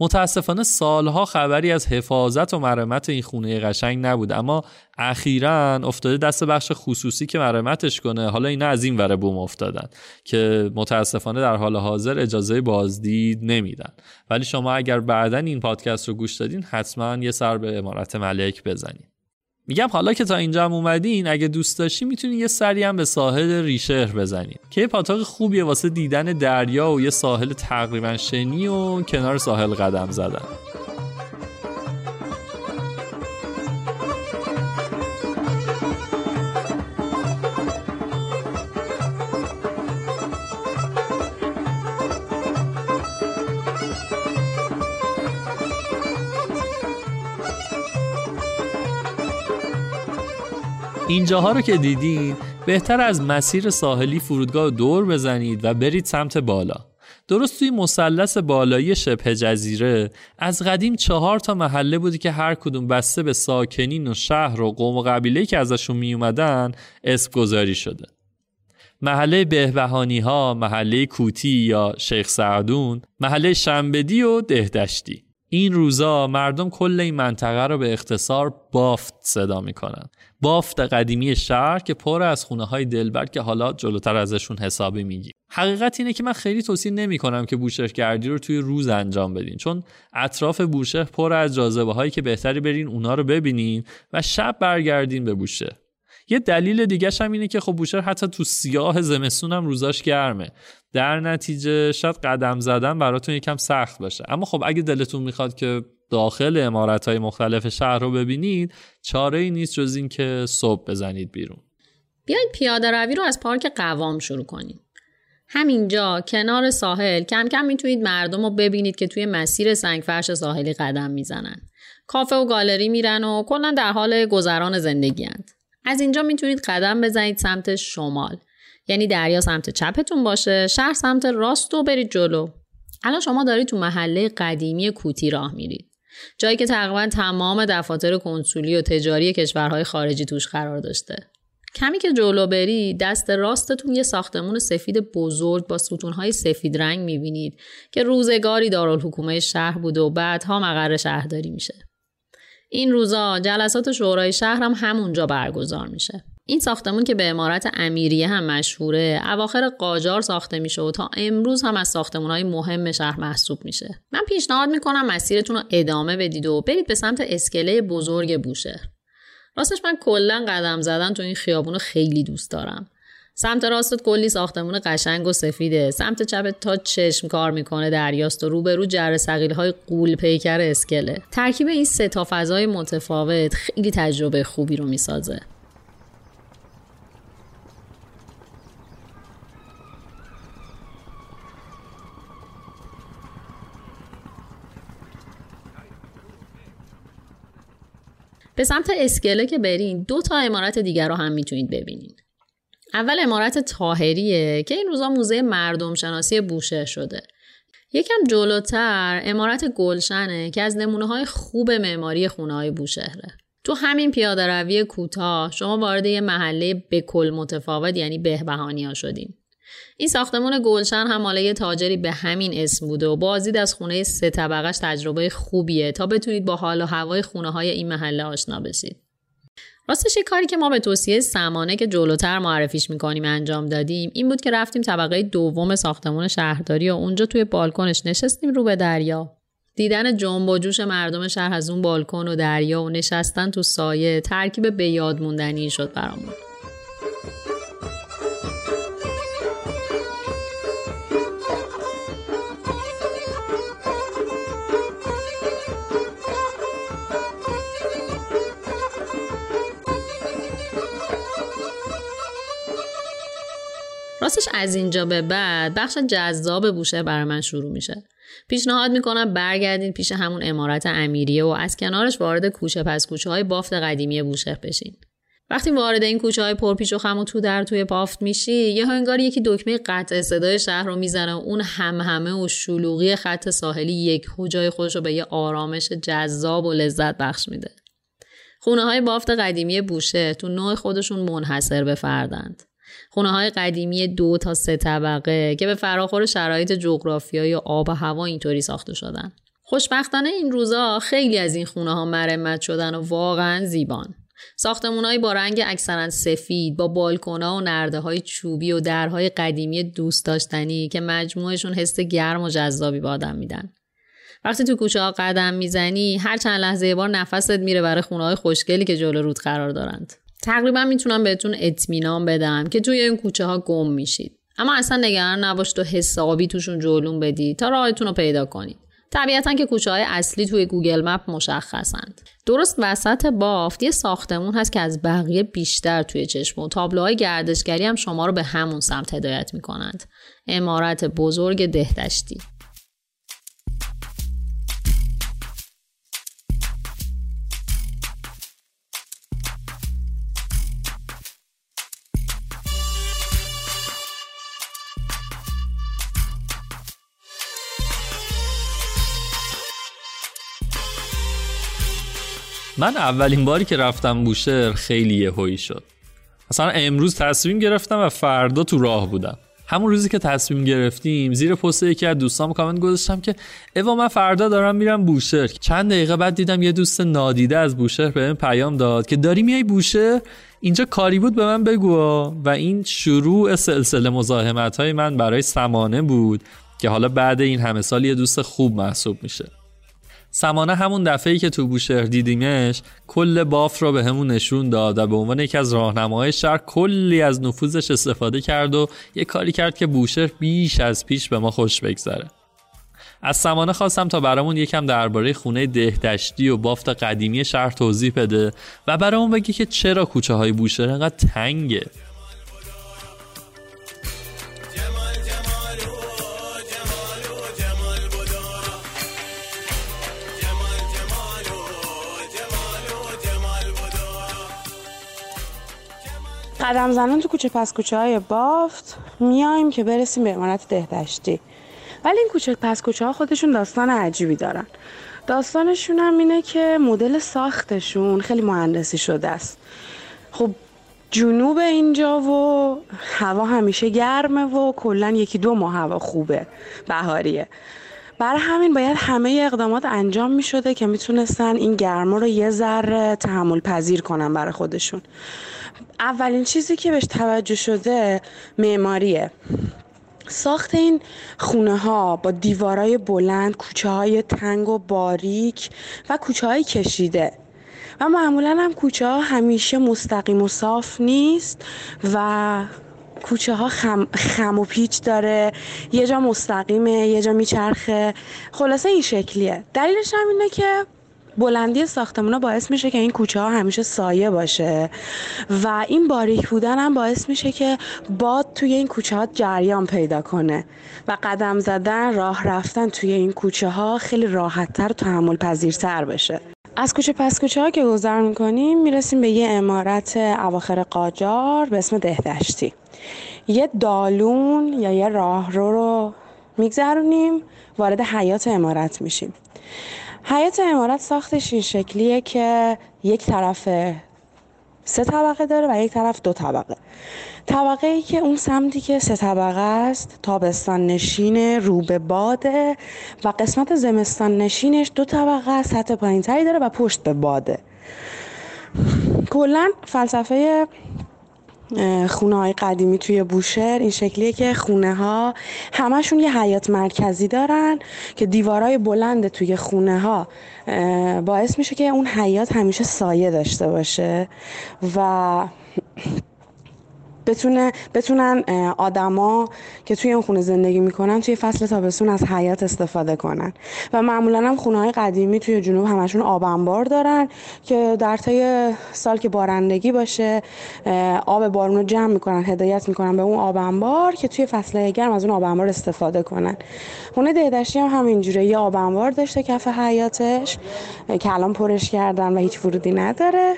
Speaker 5: متاسفانه سالها خبری از حفاظت و مرمت این خونه قشنگ نبود اما اخیرا افتاده دست بخش خصوصی که مرمتش کنه. حالا اینا از این وره بوم افتادن که متاسفانه در حال حاضر اجازه بازدید نمیدن. ولی شما اگر بعدا این پادکست رو گوش دادین حتما یه سر به امارت ملک بزنید میگم حالا که تا اینجا هم اومدین اگه دوست داشتی می‌تونی یه سری هم به ساحل ریشهر بزنین که یه پاتاق خوبیه واسه دیدن دریا و یه ساحل تقریبا شنی و کنار ساحل قدم زدن. اینجاها رو که دیدین بهتر از مسیر ساحلی فرودگاه دور بزنید و برید سمت بالا. درست توی مثلث بالایی شبه جزیره از قدیم چهار تا محله بودی که هر کدوم بسته به ساکنین و شهر و قوم و قبیله که ازشون می اومدن اسم گذاری شده. محله بهبهانی ها، محله کوتی یا شیخ سعدون، محله شنبدی و دهدشتی. این روزا مردم کل این منطقه رو به اختصار بافت صدا می‌کنن. بافت قدیمی شهر که پر از خونه های دلبر که حالا جلوتر ازشون حسابی میگی. حقیقت اینه که من خیلی توصیه نمی کنم که بوشهرگردی رو توی روز انجام بدین چون اطراف بوشهر پر از جاذبه هایی که بهتری برین اونا رو ببینین و شب برگردین به بوشهر. یه دلیل دیگه هم اینه که خب بوشهر حتی تو سیاه زمستون هم روزاش گرمه. در نتیجه شاید قدم زدن براتون یکم سخت باشه. اما خب اگه دلتون می‌خواد که داخل امارت های مختلف شهر رو ببینید چاره ای نیست جز این که صبح بزنید بیرون.
Speaker 3: بیاید پیاده روی رو از پارک قوام شروع کنیم. همینجا کنار ساحل کم کم می‌تونید مردم رو ببینید که توی مسیر سنگفرش ساحلی قدم می‌زنن. کافه و گالری میرن و کلا در حال گذران زندگی هند. از اینجا می‌تونید قدم بزنید سمت شمال. یعنی دریا سمت چپتون باشه شهر سمت راست و برید جلو. الان شما دارید تو محله قدیمی کوتی راه میرید. جایی که تقریبا تمام دفاتر کنسولی و تجاری کشورهای خارجی توش قرار داشته. کمی که جلو بری دست راستتون یه ساختمون سفید بزرگ با ستونهای سفید رنگ می‌بینید که روزگاری دارالحکومه شهر بود و بعدها مقر شهرداری میشه. این روزا جلسات شورای شهر هم همونجا برگزار میشه. این ساختمون که به امارت امیریه هم مشهوره اواخر قاجار ساخته میشه و تا امروز هم از ساختمون های مهم شهر محسوب میشه. من پیشنهاد می‌کنم مسیرتون رو ادامه بدید و برید به سمت اسکله بزرگ بوشهر. راستش من کلا قدم زدن تو این خیابون خیلی دوست دارم. سمت راستت کلی ساختمون قشنگ و سفیده. سمت چپت تا چشم کار می‌کنه دریاست و روبرو جر سقیل های قول پیکر اسکله. ترکیب این سه تا فضای متفاوت خیلی تجربه خوبی رو می‌سازه. به سمت اسکله که برین دو تا امارت دیگر رو هم می‌تونید ببینین. اول امارت تاهریه که این روزا موزه مردم شناسی بوشه شده. یکم جلوتر امارت گلشنه که از نمونه های خوب معماری خونه های بوشهره. تو همین پیاده روی کوتاه شما وارد یه محله به کل متفاوت یعنی بهبهانی ها شدین. این ساختمون گلشن هم مال تاجری به همین اسم بوده و بازدید از خونه سه طبقش تجربه خوبیه تا بتونید با حال و هوای خونه های این محله آشنا بشید. راستش یه کاری که ما به توصیه سمانه که جلوتر معرفیش می‌کنیم انجام دادیم این بود که رفتیم طبقه دوم ساختمون شهرداری و اونجا توی بالکنش نشستیم رو به دریا. دیدن جنب و جوش مردم شهر از اون بالکن و دریا و نشستن تو سایه ترکیب به یاد موندنی شد برامون. راستش از اینجا به بعد بخش جذاب بوشه برای من شروع میشه. پیشنهاد می‌کنم برگردین پیش همون امارت امیریه و از کنارش وارد کوچه پس کوچه های بافت قدیمی بوشهر بشین. وقتی وارد این کوچه های پرپیچ و خم و تو در توی بافت میشی یه انگار یکی دکمه قطع صدای شهر رو می‌زنه اون هم همه و شلوغی خط ساحلی یک جای خودش رو به یه آرامش جذاب و لذت بخش میده. خونه های بافت قدیمی بوشه تو نوع خودشون منحصر به فردند. خونه های قدیمی دو تا سه طبقه که به فراخور شرایط جغرافیایی و آب و هوا اینطوری ساخته شدن. خوشبختانه این روزا خیلی از این خونه ها مرمت شدن و واقعا زیبان. ساختمونهایی با رنگ اکثرا سفید با بالکونا و نرده های چوبی و درهای قدیمی دوست داشتنی که مجموعشون حس گرم و جذابی به آدم میدن. وقتی تو کوچه ها قدم می‌زنی هر چند لحظه یه بار نفست میره برای خونه های خوشگلی که جلو رود قرار دارند. تقریبا می‌تونم بهتون اطمینان بدم که توی این کوچه ها گم میشید. اما اصلا نگران نباش تو حسابی توشون جلوم بدی تا راهتون رو پیدا کنید. طبیعتا که کوچه های اصلی توی گوگل مپ مشخصند. درست وسط بافت یه ساختمون هست که از بقیه بیشتر توی چشم و تابلوهای گردشگری هم شما رو به همون سمت هدایت می‌کنند. امارت بزرگ دهدشتی.
Speaker 5: من اولین باری که رفتم بوشهر خیلی یهویی شد. مثلا امروز تصمیم گرفتم و فردا تو راه بودم. همون روزی که تصمیم گرفتیم زیر پست یکی از دوستام کامنت گذاشتم که اوا من فردا دارم میرم بوشهر. چند دقیقه بعد دیدم یه دوست نادیده از بوشهر به من پیام داد که داری میای بوشهر؟ اینجا کاری بود به من بگو. و این شروع سلسله مزاحمت های من برای سمانه بود که حالا بعد این همه سال یه دوست خوب محسوب میشه. سمانه همون دفعه ای که تو بوشهر دیدیمش کل باف رو به همون نشون داد و به عنوان یکی از راهنماهای شهر کلی از نفوذش استفاده کرد و یه کاری کرد که بوشهر بیش از پیش به ما خوش بگذره. از سمانه خواستم تا برامون یکم درباره خونه دهدشتی و بافت قدیمی شهر توضیح بده و برامون بگه که چرا کوچه های بوشهر انقدر تنگه.
Speaker 18: قدم زنان تو کوچه پس کوچه های بافت میایم که برسیم به امارت دهدشتی. ولی این کوچه پس کوچه ها خودشون داستان عجیبی دارن. داستانشون هم اینه که مدل ساختشون خیلی مهندسی شده است. خب جنوب اینجا و هوا همیشه گرمه و کلا یکی دو ماه هوا خوبه بهاریه. برای همین باید همه اقدامات انجام می شده که می‌تونستن این گرما رو یه ذره تحمل پذیر کنن برای خودشون. اولین چیزی که بهش توجه شده معماریه. ساخت این خونه ها با دیوارای بلند کوچه های تنگ و باریک و کوچه های کشیده. و معمولا هم کوچه ها همیشه مستقیم و صاف نیست و کوچه ها خم, خم و پیچ داره. یه جا مستقیمه یه جا میچرخه. خلاصه این شکلیه. دلیلش هم اینه که بلندی ساختمونا باعث میشه که این کوچه ها همیشه سایه باشه و این باریک بودن هم باعث میشه که باد توی این کوچه ها جریان پیدا کنه و قدم زدن راه رفتن توی این کوچه ها خیلی راحتتر و تحمل پذیرتر بشه. از کوچه پس کوچه ها که گذر می‌کنیم می‌رسیم به یه امارت اواخر قاجار به اسم دهدشتی. یه دالون یا یه راهرو رو میگذرونیم وارد حیات امارت میشیم. حیات امارت ساختش این شکلیه که یک طرف سه طبقه داره و یک طرف دو طبقه. طبقه ای که اون سمتی که سه طبقه است تابستان نشین رو به باده و قسمت زمستان نشینش دو طبقه سطح پایین تری داره و پشت به باده کلا فلسفه خونه های قدیمی توی بوشهر این شکلیه که خونه ها همشون یه حیات مرکزی دارن که دیوارای بلند توی خونه ها باعث میشه که اون حیات همیشه سایه داشته باشه و بتونه بتونن آدما که توی اون خونه زندگی می‌کنن توی فصل تابستون از حیات استفاده کنن. و معمولا هم خونه های قدیمی توی جنوب همشون آب انبار دارن که در طی سال که بارندگی باشه آب بارون رو جمع می‌کنن هدایت می‌کنن به اون آب انبار که توی فصل گرم از اون آب انبار استفاده کنن. خونه دهدشتی هم همینجوره. یه آب انبار داشته کف حیاتش که الان پرش کردن و هیچ ورودی نداره.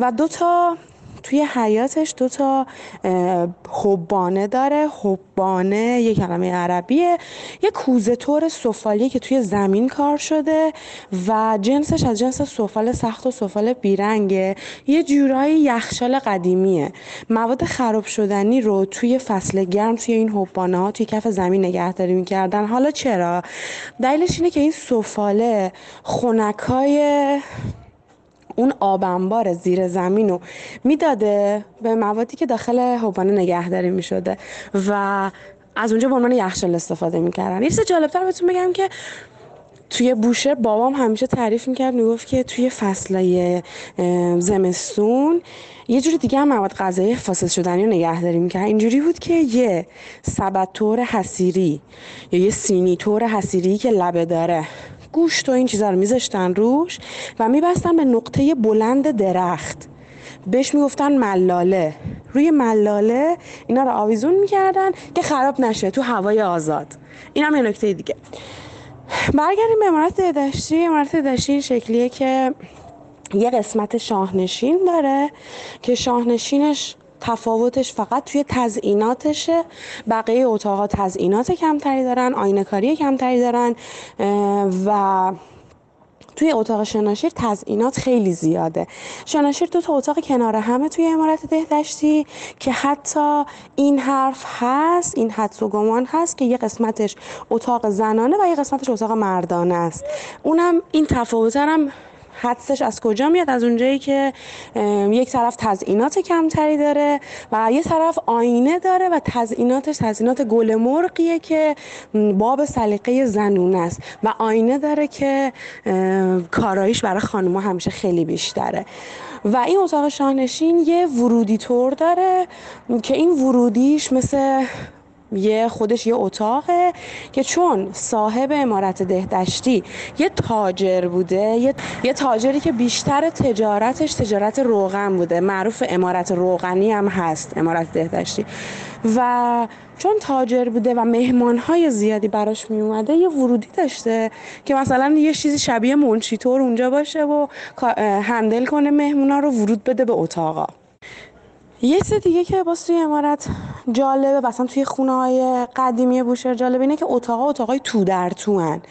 Speaker 18: و دو تا توی حیاتش دو تا حبانه داره. حبانه یه کلمه عربیه. یه کوزه طور سفالیه که توی زمین کار شده و جنسش از جنس سفال سخت و سفال بیرنگه. یه جورایی یخچال قدیمیه. مواد خراب شدنی رو توی فصل گرم توی این حبانه ها توی کف زمین نگهداری می‌کردن. حالا چرا؟ دلیلش اینه که این سفاله خونکای اون آبنبار زیر زمین رو می‌داده به موادی که داخل حبانه نگهداری می‌شده و از اونجا به عنوان یخچال استفاده می‌کردن. یه چیز جالبتر بهتون بگم که توی بوشهر بابام همیشه تعریف می‌کرد می‌گفت که توی فصلای زمستون یه جوری دیگه هم مواد غذایی فاسد شدنی رو نگهداری می‌کرد اینجوری بود که یه سبد طور حسیری یا یه سینی طور حسیری که لبه داره گوشت و این چیزا رو میذاشتن روش و میبستن به نقطه بلند درخت. بهش می‌گفتن ملاله. روی ملاله اینا رو آویزون می‌کردن که خراب نشه تو هوای آزاد. این هم یه نکته دیگه. برگردیم به امارت دهدشتی. امارت دهدشتی این شکلیه که یه قسمت شاهنشین داره که شاهنشینش تفاوتش فقط توی تزئیناتشه. بقیه اتاقا تزئینات کمتری دارن آینه کاری کمتری دارن و توی اتاق شناشیر تزئینات خیلی زیاده. شناشیر دو تا اتاق کنار همه توی امارت دهدشتی که حتی این حرف هست این حدس و گمان هست که یه قسمتش اتاق زنانه و یه قسمتش اتاق مردانه است. اونم این تفاوترم حدسش از کجا میاد؟ از اونجایی که یک طرف تزئینات کمتری داره و یه طرف آینه داره و تزئیناتش تزئینات گل مرغیه که باب سلیقه زنونه است و آینه داره که کاراییش برای خانمها همیشه خیلی بیشتره. و این اتاق شاهنشین یه ورودی طور داره که این ورودیش مثل یه خودش یه اتاقه که چون صاحب امارت دهدشتی یه تاجر بوده یه, یه تاجری که بیشتر تجارتش تجارت روغن بوده. معروف امارت روغنی هم هست امارت دهدشتی. و چون تاجر بوده و مهمانهای زیادی براش می اومده یه ورودی داشته که مثلا یه چیزی شبیه منشیتور اونجا باشه و هندل کنه مهمونا رو ورود بده به اتاقا. یه چیز دیگه که باز توی امارت جالبه مثلا توی خونه های قدیمی بوشهر جالبه اینه که اتاقا اتاقای تو در تو هن.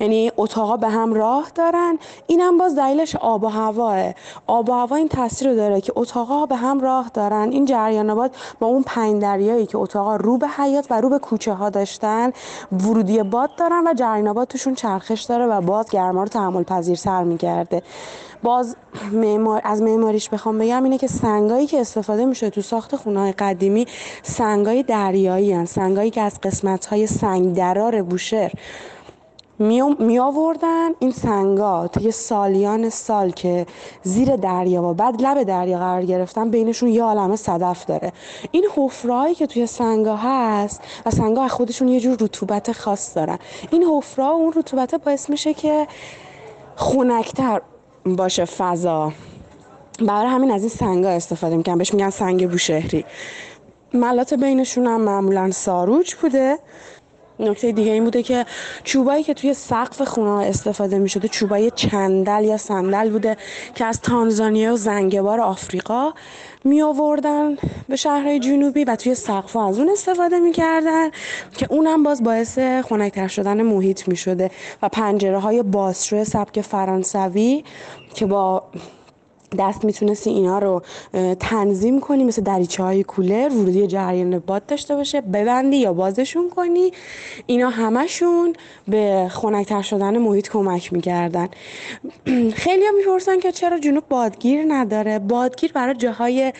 Speaker 18: یعنی اتاقا به هم راه دارن. اینم باز دلیلش آب و هواه. آب و هوا این تاثیر رو داره که اتاقا به هم راه دارن. این جریانات با اون پنج دریایی که اتاقا رو به حیات و رو به کوچه ها داشتن ورودی باد دارن و جریانات توشون چرخش داره و باد گرما رو تحمل پذیر سر میگرده. باز معمار از معماریش بخوام بگم اینه که سنگایی که استفاده میشه تو ساخت خونه قدیمی سنگای دریایی هن. سنگایی که از قسمت های سنگ درار بوشهر می آوردن این سنگا طی سالیان سال که زیر دریا و بعد لب دریا قرار گرفتن بینشون یه عالمه صدف داره. این حفرهایی که توی سنگا هست و سنگا خودشون یه جور رطوبت خاص دارن. این حفره اون رطوبت باعث میشه که خونکتر باشه فضا. برای همین از این سنگا استفاده می‌کنن بهش میگن سنگ بوشهری ملات بینشون هم معمولا ساروج بوده. نکته دیگه این بوده که چوبایی که توی سقف خونه استفاده می شده چوبای چندل یا صندل بوده که از تانزانیا و زنگبار آفریقا می آوردن به شهرهای جنوبی و توی سقف از اون استفاده می کردن که اونم باز باعث خنکتر شدن محیط می شده و پنجره های بازشو سبک فرانسوی که با دست می‌تونستی اینا رو تنظیم کنی مثل دریچه های کولر ورودی جریان باد داشته باشه ببندی یا بازشون کنی. اینا همشون به خنکتر شدن محیط کمک می‌کردن. خیلی هم می‌پرسن که چرا جنوب بادگیر نداره؟ بادگیر برای جاهای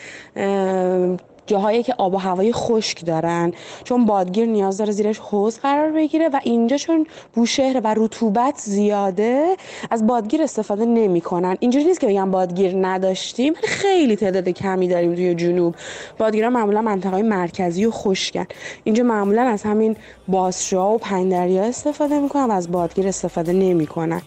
Speaker 18: جاهایی که آب و هوای خشک دارن. چون بادگیر نیاز داره زیرش حوض قرار بگیره و اینجا چون بوشهر و رطوبت زیاده از بادگیر استفاده نمی‌کنن. اینجوری نیست که بگم بادگیر نداشتیم خیلی تعداد کمی داریم توی جنوب. بادگیرها معمولا منطقه مرکزی و خشکن. اینجا معمولا از همین بازشاه و پندریا استفاده می‌کنن و از بادگیر استفاده نمی‌کنن.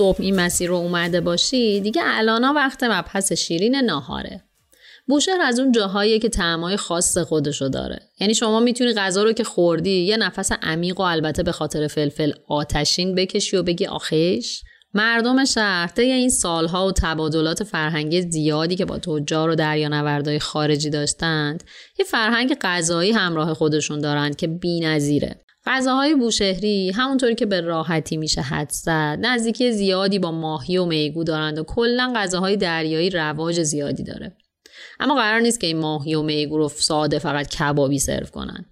Speaker 3: صبح این مسیر رو اومده باشی دیگه الانا وقت مبحث شیرین ناهاره. بوشهر از اون جاهاییه که طعمای خاص خودشو داره. یعنی شما می‌تونی غذا رو که خوردی یه نفس عمیق و البته به خاطر فلفل آتشین بکشی و بگی آخیش. مردم شهر طی این سالها و تبادلات فرهنگی زیادی که با تجار و دریانوردهای خارجی داشتند یه فرهنگ غذایی همراه خودشون دارند که بی‌نظیره. غذاهای بوشهری همونطوری که به راحتی میشه حد زد. نزدیکی زیادی با ماهی و میگو دارند و کلا غذاهای دریایی رواج زیادی داره. اما قرار نیست که این ماهی و میگو رو ساده فقط کبابی سرو کنن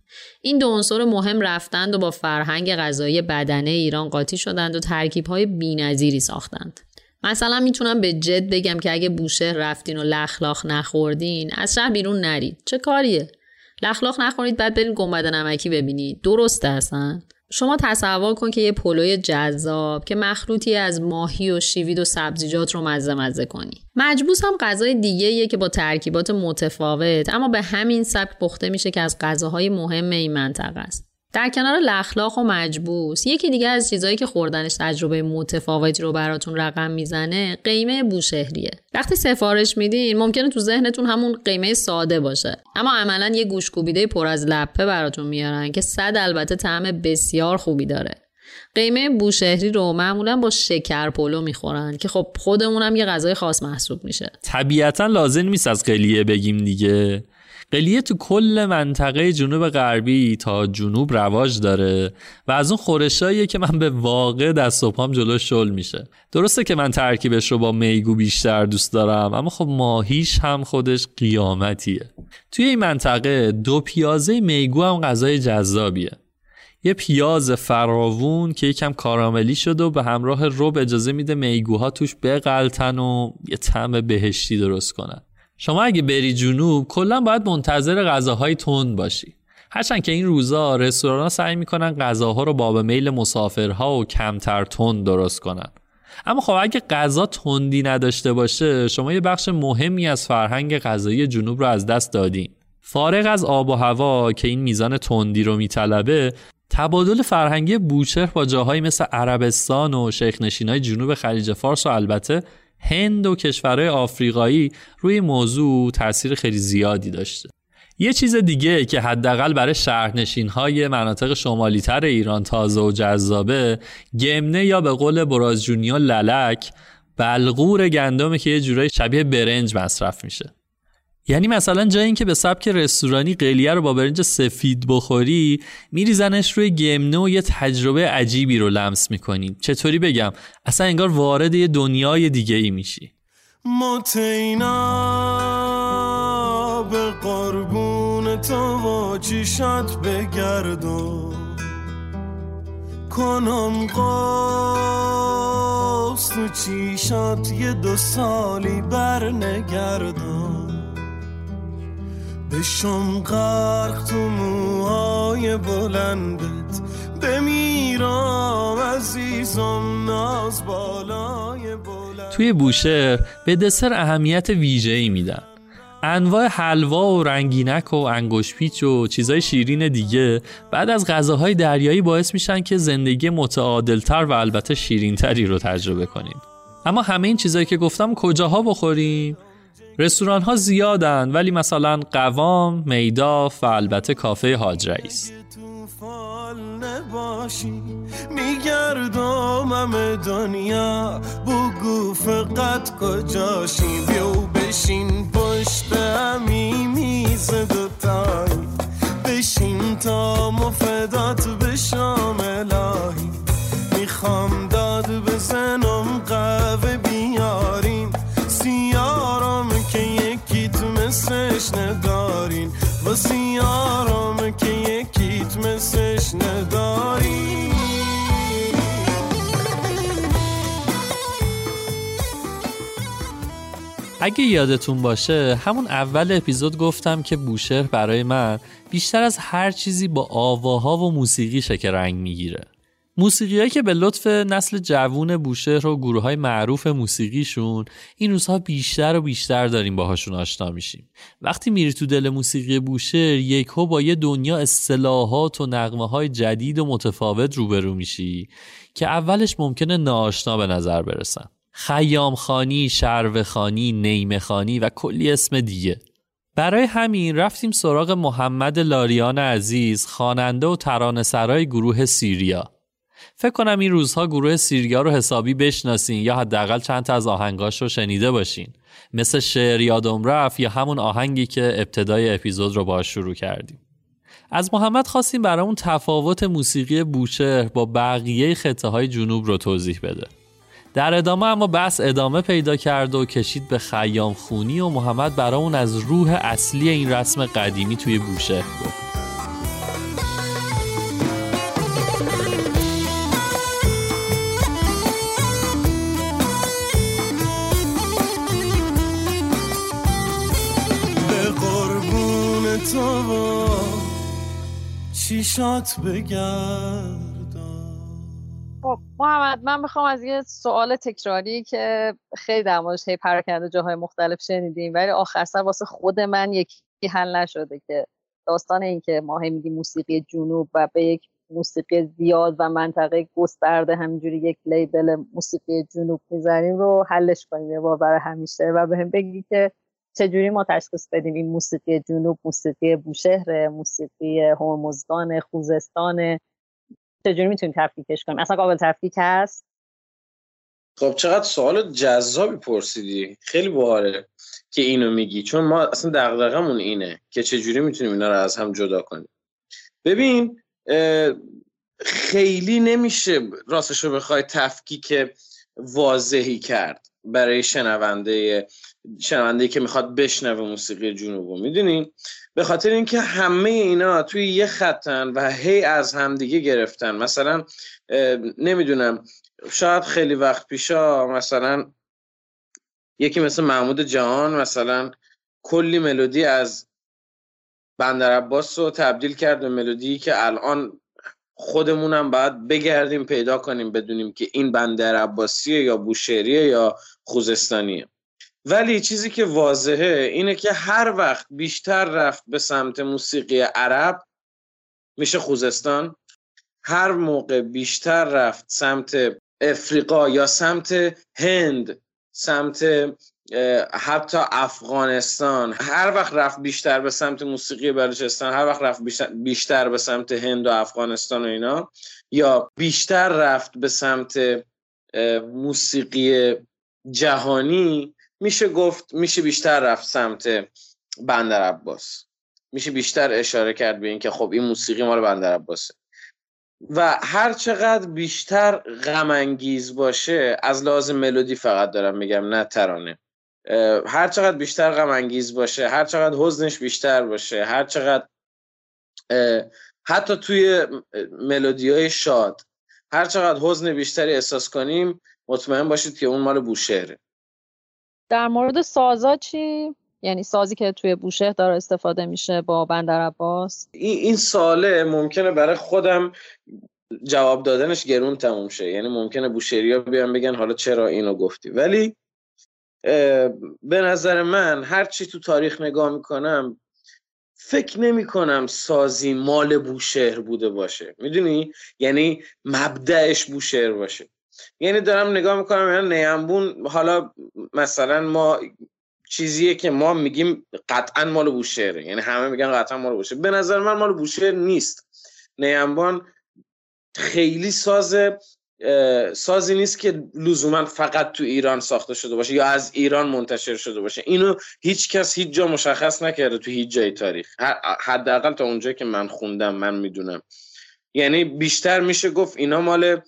Speaker 3: این دو عنصر مهم رفتند و با فرهنگ غذایی بدنه ایران قاطی شدند و ترکیب‌های بی‌نظیری ساختند. مثلا می‌تونم به جد بگم که اگه بوشه رفتین و لخلاخ نخوردین از شهر بیرون نرید. چه کاریه؟ لخلاخ نخورید بعد برین گنبد نمکی ببینید. درسته اصلا؟ شما تصور کن که یه پلوی جذاب که مخلوطی از ماهی و شیوید و سبزیجات رو مزه مزه کنی. مجبوس هم غذای دیگه که با ترکیبات متفاوت اما به همین سبک پخته میشه که از غذاهای مهم این منطقه است. در کنار لخلاخ و مجبوس یکی دیگه از چیزهایی که خوردنش تجربه متفاوتی رو براتون رقم می‌زنه قیمه بوشهریه. وقتی سفارش میدین ممکنه تو ذهنتون همون قیمه ساده باشه. اما عملا یه گوشکوبیده پر از لپه براتون میارن که صد البته طعم بسیار خوبی داره. قیمه بوشهری رو معمولا با شکر پلو می‌خورن که خب خودمونم یه غذای خاص محسوب میشه.
Speaker 5: طبیعتا لازم نیست از قلیه بگیم دیگه. قلیه تو کل منطقه جنوب غربی تا جنوب رواج داره و از اون خورشاییه که من به واقع دست و پام جلو شل میشه. درسته که من ترکیبش رو با میگو بیشتر دوست دارم اما خب ماهیش هم خودش قیامتیه. توی این منطقه دو پیازه میگو هم غذای جذابیه. یه پیاز فراوون که یکم کاراملی شده و به همراه رب اجازه میده میگوها توش بغلتن و یه طعم بهشتی درست کنن. شما اگه بری جنوب کلا باید منتظر غذاهای تند باشی. هرچند که این روزا رستوران سعی می‌کنن غذاها رو با به میل مسافرها و کمتر تند درست کنن. اما خب اگه غذا تندی نداشته باشه شما یه بخش مهمی از فرهنگ غذایی جنوب رو از دست دادین. فارغ از آب و هوا که این میزان تندی رو میطلبه تبادل فرهنگی بوچهر با جاهایی مثل عربستان و شیخ جنوب خلیج فارس و البته هند و کشورهای آفریقایی روی موضوع تاثیر خیلی زیادی داشته. یه چیز دیگه که حداقل برای شهرنشین های مناطق شمالی تر ایران تازه و جذابه گمنه یا به قول براز جونیو للک بلغور گندمه که یه جورایی شبیه برنج مصرف میشه. یعنی مثلا جای اینکه به سبک رستورانی قلیه رو با برنج سفید بخوری میریزنش روی گمنه و یه تجربه عجیبی رو لمس می‌کنی. چطوری بگم؟ اصلا انگار وارد یه دنیای دیگه ای میشی
Speaker 6: متینا به قربون تو و چیشت بگردم. کنم قاست تو چیشات یه دو سالی بر نگردم بشم غرق تو موهای بلندت بمیرم عزیزم ناز بالای بلند.
Speaker 5: توی بوشهر به دسر اهمیت ویژه‌ای میدن. انواع حلوا و رنگینک و انگوش پیچ و چیزای شیرین دیگه بعد از غذاهای دریایی باعث میشن که زندگی متعادلتر و البته شیرینتری رو تجربه کنیم. اما همه این چیزایی که گفتم کجاها بخوریم؟ رستوران ها زیادن ولی مثلا قوام، میداف و البته کافه حاج رئیس.
Speaker 6: نباشی میگردم همه دنیا. بگو فقط کجاشی؟ بیو بشین پشت همی میز دوتایی. بشین تا مفدات بشام الهی. می‌خوام داد بزنم
Speaker 5: اگه یادتون باشه همون اول اپیزود گفتم که بوشهر برای من بیشتر از هر چیزی با آواها و موسیقی که رنگ می‌گیره. موسیقیایی که به لطف نسل جوون بوشهر و گروه های معروف موسیقیشون این روزها بیشتر و بیشتر داریم باهاشون آشنا میشیم. وقتی میری تو دل موسیقی بوشهر یکو با یه دنیا اصطلاحات و نغمه های جدید و متفاوت روبرو میشی که اولش ممکنه ناآشنا به نظر برسن. خیام خانی، شرو خانی، نیمه خانی و کلی اسم دیگه. برای همین رفتیم سراغ محمد لاریان عزیز خواننده و ترانه سرای گروه سیریا. فکر کنم این روزها گروه سیریا رو حسابی بشناسین یا حداقل چند تا از آهنگاش رو شنیده باشین. مثل شعر یادم رفت یا همون آهنگی که ابتدای اپیزود رو باش شروع کردیم. از محمد خواستیم برامون تفاوت موسیقی بوشهر با بقیه خطه های جنوب رو توضیح بده. در ادامه اما بحث ادامه پیدا کرد و کشید به خیام خونی و محمد برامون از روح اصلی این رسم قدیمی توی بوشهر گفت.
Speaker 6: چیشات بگرد؟
Speaker 3: خب محمد من می‌خوام از یه سوال تکراری که خیلی در موردش هی پراکنده جاهای مختلف شنیدیم ولی آخر سر واسه خود من یکی حل نشده که داستان این که ما هی میگیم موسیقی جنوب و به یک موسیقی زیاد و منطقه گسترده همینجوری یک لیبل موسیقی جنوب می‌زنیم رو حلش کنیم یه بار همیشه. و به هم بگی که چجوری ما تشخیص بدیم این موسیقی جنوب موسیقی بوشهر موسیقی هرمزگان خوزستان چجوری می‌تونیم تفکیکش کنیم؟ اصلا قابل تفکیک هست؟
Speaker 19: خب چقدر سوال جذابی پرسیدی. خیلی باحاله که اینو میگی. چون ما اصلا دغدغمون اینه که چجوری می‌تونیم اینا رو از هم جدا کنیم. ببین خیلی نمیشه راستش رو بخوای تفکیک واضحی کرد. برای شنونده شنونده که می‌خواد بشنوه موسیقی جنوبو. می‌دونین به خاطر اینکه همه اینا توی یه خطن و هی از همدیگه گرفتن. مثلا نمی‌دونم شاید خیلی وقت پیشا مثلا یکی مثل محمود جهان مثلا کلی ملودی از بندر عباس رو تبدیل کرد به ملودی که الان خودمونم باید بگردیم پیدا کنیم بدونیم که این بندر عباسیه یا بوشهریه یا خوزستانیه. ولی چیزی که واضحه اینه که هر وقت بیشتر رفت به سمت موسیقی عرب میشه خوزستان. هر موقع بیشتر رفت سمت افریقا یا سمت هند سمت حتی افغانستان. هر وقت رفت بیشتر به سمت موسیقی بلوچستان هر وقت رفت بیشتر به سمت هند و افغانستان و اینا یا بیشتر رفت به سمت موسیقی جهانی میشه گفت میشه بیشتر رفت سمت بندر عباس. میشه بیشتر اشاره کرد به اینکه خب این موسیقی مال بندر عباسه. و هر چقدر بیشتر غم انگیز باشه از لحاظ ملودی فقط دارم میگم نه ترانه. هر چقدر بیشتر غم انگیز باشه هر چقدر حزنش بیشتر باشه هر چقدر حتی توی ملودی های شاد هر چقدر حزن بیشتری احساس کنیم مطمئن باشید که اون مال بوشهره.
Speaker 3: در مورد سازا چی؟ یعنی سازی که توی بوشهر داره استفاده میشه با بندر عباس؟
Speaker 19: این, این ساله ممکنه برای خودم جواب دادنش گرون تموم شه. یعنی ممکنه بوشهریا بیان بگن حالا چرا اینو گفتی. ولی به نظر من هر چی تو تاریخ نگاه می‌کنم فکر نمی کنم سازی مال بوشهر بوده باشه. می‌دونی؟ یعنی مبدعش بوشهر باشه. یعنی دارم نگاه می‌کنم یعنی نیمبون حالا مثلا ما چیزیه که ما میگیم قطعا مال بوشهره. یعنی همه میگن قطعا مال بوشهر. به نظر من مال بوشهر نیست. نیمبان خیلی ساز سازی نیست که لزوما فقط تو ایران ساخته شده باشه یا از ایران منتشر شده باشه. اینو هیچ کس هیچ جا مشخص نکرده تو هیچ جای تاریخ. حداقل تا اونجایی که من خوندم من می‌دونم. یعنی بیشتر میشه گفت اینا مال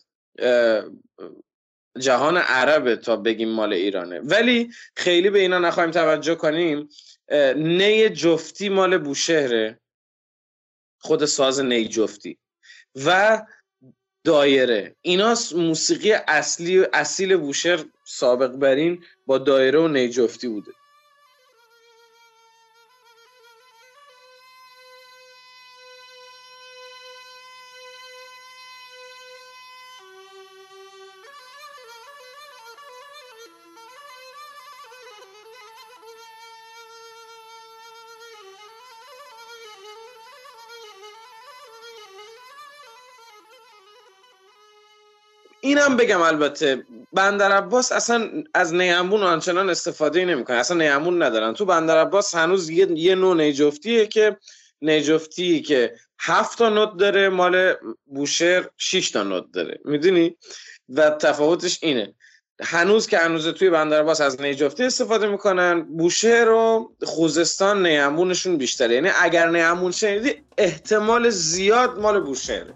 Speaker 19: جهان عربه تا بگیم مال ایرانه. ولی خیلی به اینا نخواهیم توجه کنیم. نی جفتی مال بوشهره. خود ساز نی جفتی. و دایره. اینا موسیقی اصلی اصیل بوشهر سابق برین با دایره و نی جفتی بوده. اینم بگم البته بندر عباس اصلا از نیمبون آنچنان استفاده نمی‌کنه. اصلا نیمبون ندارن. تو بندر عباس هنوز یه, یه نوع نیجفتیه که نیجفتی که هفت تا نوت داره مال بوشهر 6 تا نوت داره. می‌دونی؟ و تفاوتش اینه. هنوز که هنوز توی بندر عباس از نیجفتی استفاده می‌کنن بوشهر و خوزستان نیمبونشون بیشتره. یعنی اگر نیمبون شنیدی احتمال زیاد مال بوشهره.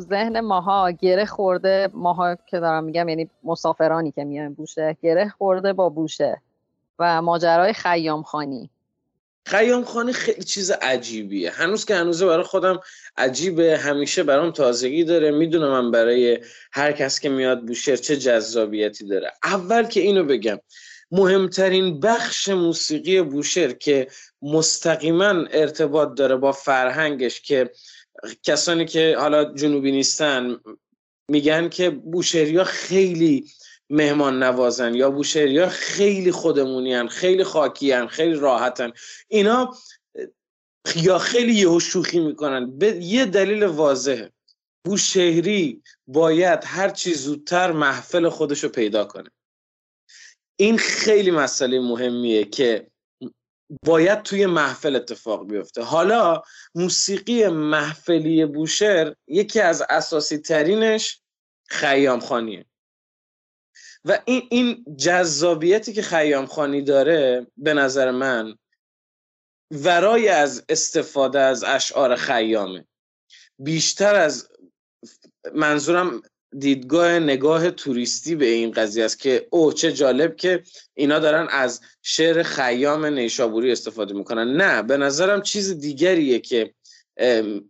Speaker 20: ذهن ماها گره خورده ماها که دارم میگم یعنی مسافرانی که میایم بوشه گره خورده با بوشه و ماجرای خیام خانی
Speaker 19: خیام خانی خیلی چیز عجیبیه. هنوز که هنوزه برای خودم عجیبه. همیشه برام تازگی داره. می‌دونم من برای هر کس که میاد بوشهر چه جذابیتی داره. اول که اینو بگم مهمترین بخش موسیقی بوشهر که مستقیما ارتباط داره با فرهنگش که کسانی که حالا جنوبی نیستن میگن که بوشهریا خیلی مهمان نوازن یا بوشهریا خیلی خودمونیان خیلی خاکیان خیلی راحتن اینا یا خیلی یهو شوخی می‌کنن. به یه دلیل واضحه. بوشهری باید هر چی زودتر محفل خودشو پیدا کنه. این خیلی مسئله مهمیه که باید توی محفل اتفاق بیفته. حالا موسیقی محفلی بوشهر یکی از اساسی ترینش خیام خانیه و این, این جذابیتی که خیام خانی داره به نظر من ورای از استفاده از اشعار خیامه. بیشتر از منظورم دیدگاه نگاه توریستی به این قضیه است که او چه جالب که اینا دارن از شعر خیام نیشابوری استفاده می‌کنن. نه به نظرم چیز دیگریه که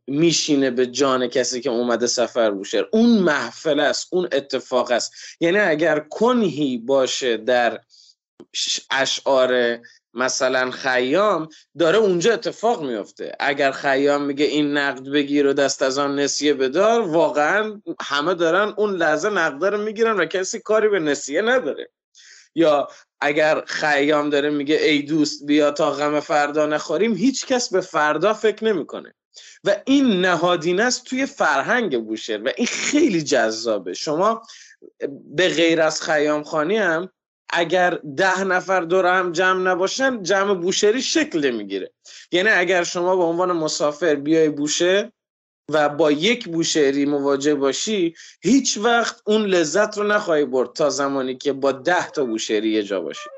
Speaker 19: میشینه به جان کسی که اومده سفر بوشهر اون محفل است اون اتفاق است. یعنی اگر کنهی باشه در اشعار مثلا خیام داره اونجا اتفاق میفته اگر خیام میگه این نقد بگیر و دست از آن نسیه بدار واقعا همه دارن اون لحظه نقده رو می‌گیرن و کسی کاری به نسیه نداره. یا اگر خیام داره میگه ای دوست بیا تا غم فردا نخوریم هیچ کس به فردا فکر نمی‌کنه. و این نهادینه است توی فرهنگ بوشهر و این خیلی جذابه. شما به غیر از خیام خانی هم اگر ده نفر دور هم جمع نباشن جمع بوشهری شکل نمی‌گیره. یعنی اگر شما به عنوان مسافر بیای بوشه و با یک بوشهری مواجه باشی هیچ وقت اون لذت رو نخواهی برد تا زمانی که با ده تا بوشهری یه جا باشی.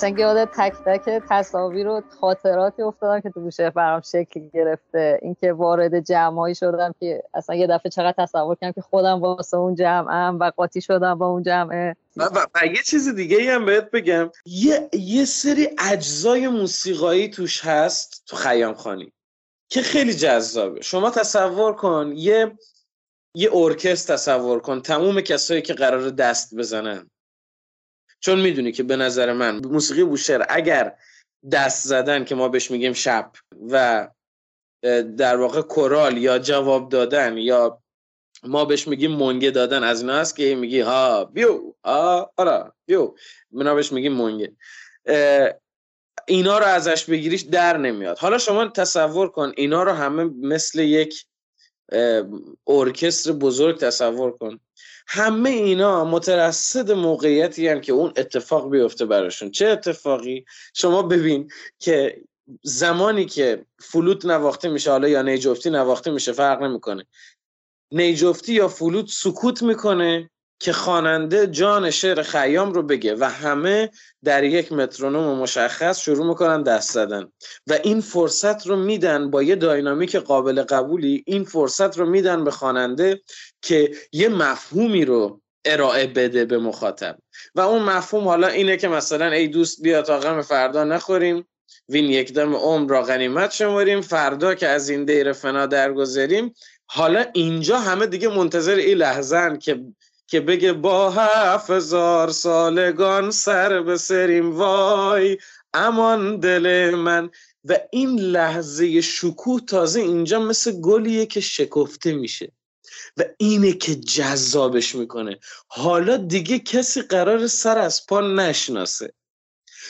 Speaker 20: قشنگ یاد تک تک تصاویر و خاطراتی افتادم که تو بوشهر برام شکل گرفته. اینکه وارد جمعهایی شدم که اصلا یه دفعه چقدر تصور کردم که خودم واسه اون جمعم و قاطی شدم با اون جمعه.
Speaker 19: و, و, یه چیز دیگه ای هم بهت بگم. یه, یه سری اجزای موسیقایی توش هست تو خیام خانی که خیلی جذابه. شما تصور کن یه یه ارکستر تصور کن تموم کسایی که قرار دست بزنن. چون می‌دونی که به نظر من موسیقی بوشهر اگر دست زدن که ما بهش میگیم شب و در واقع کورال یا جواب دادن یا ما بهش میگیم منگه دادن از اینا هست که میگی ها بیو ها آرا بیو ما بهش میگیم منگه اینا رو ازش بگیریش در نمیاد. حالا شما تصور کن اینا رو همه مثل یک ارکستر بزرگ تصور کن. همه اینا مترصد موقعیتی هم که اون اتفاق بیفته براشون. چه اتفاقی؟ شما ببین که زمانی که فلوت نواخته میشه حالا یا نیجفتی نواخته میشه فرق نمی‌کنه. نیجفتی یا فلوت سکوت می‌کنه. که خواننده جان شعر خیام رو بگه و همه در یک مترونوم مشخص شروع می‌کنن دست زدن. و این فرصت رو میدن با یه داینامیک قابل قبولی این فرصت رو میدن به خواننده که یه مفهومی رو ارائه بده به مخاطب. و اون مفهوم حالا اینه که مثلا ای دوست بیا تا غم فردا نخوریم وین یک دم عمر را غنیمت شماریم فردا که از این دیر فنا درگذریم. حالا اینجا همه دیگه منتظر این لحظن که که بگه با سالگان سر بسریم وای امان دل من. و این لحظه شکوه تازه اینجا مثل گلیه که شکفته میشه و اینه که جذابش می‌کنه. حالا دیگه کسی قرار سر از پا نشناسه.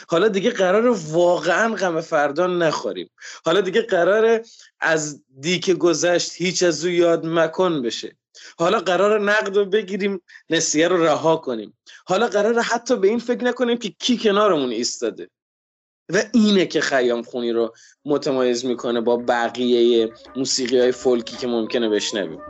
Speaker 19: حالا دیگه قرار واقعا غم فردا نخوریم. حالا دیگه قرار از دیک گذشت هیچ از او یاد مکن بشه. حالا قرار نقد رو بگیریم نسیه رو رها کنیم. حالا قرار حتی به این فکر نکنیم که کی کنارمون ایستاده. و اینه که خیام خونی رو متمایز می‌کنه با بقیه موسیقی های فولکی که ممکنه بشنویم.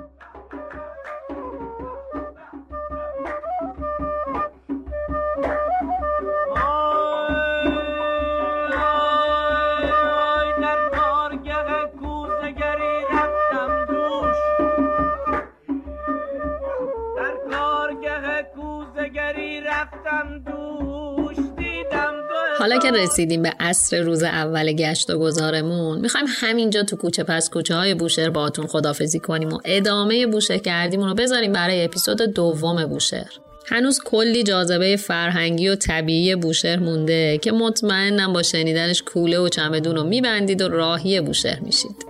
Speaker 3: حالا که رسیدیم به عصر روز اول گشت و گذارمون می‌خوایم همینجا تو کوچه پس کوچه های بوشهر باتون خدافزی کنیم و ادامه بوشهر کردیم رو بذاریم برای اپیزود دوم بوشهر. هنوز کلی جاذبه فرهنگی و طبیعی بوشهر مونده که مطمئنم با شنیدنش کوله و چمدون رو میبندید و راهی بوشهر میشید.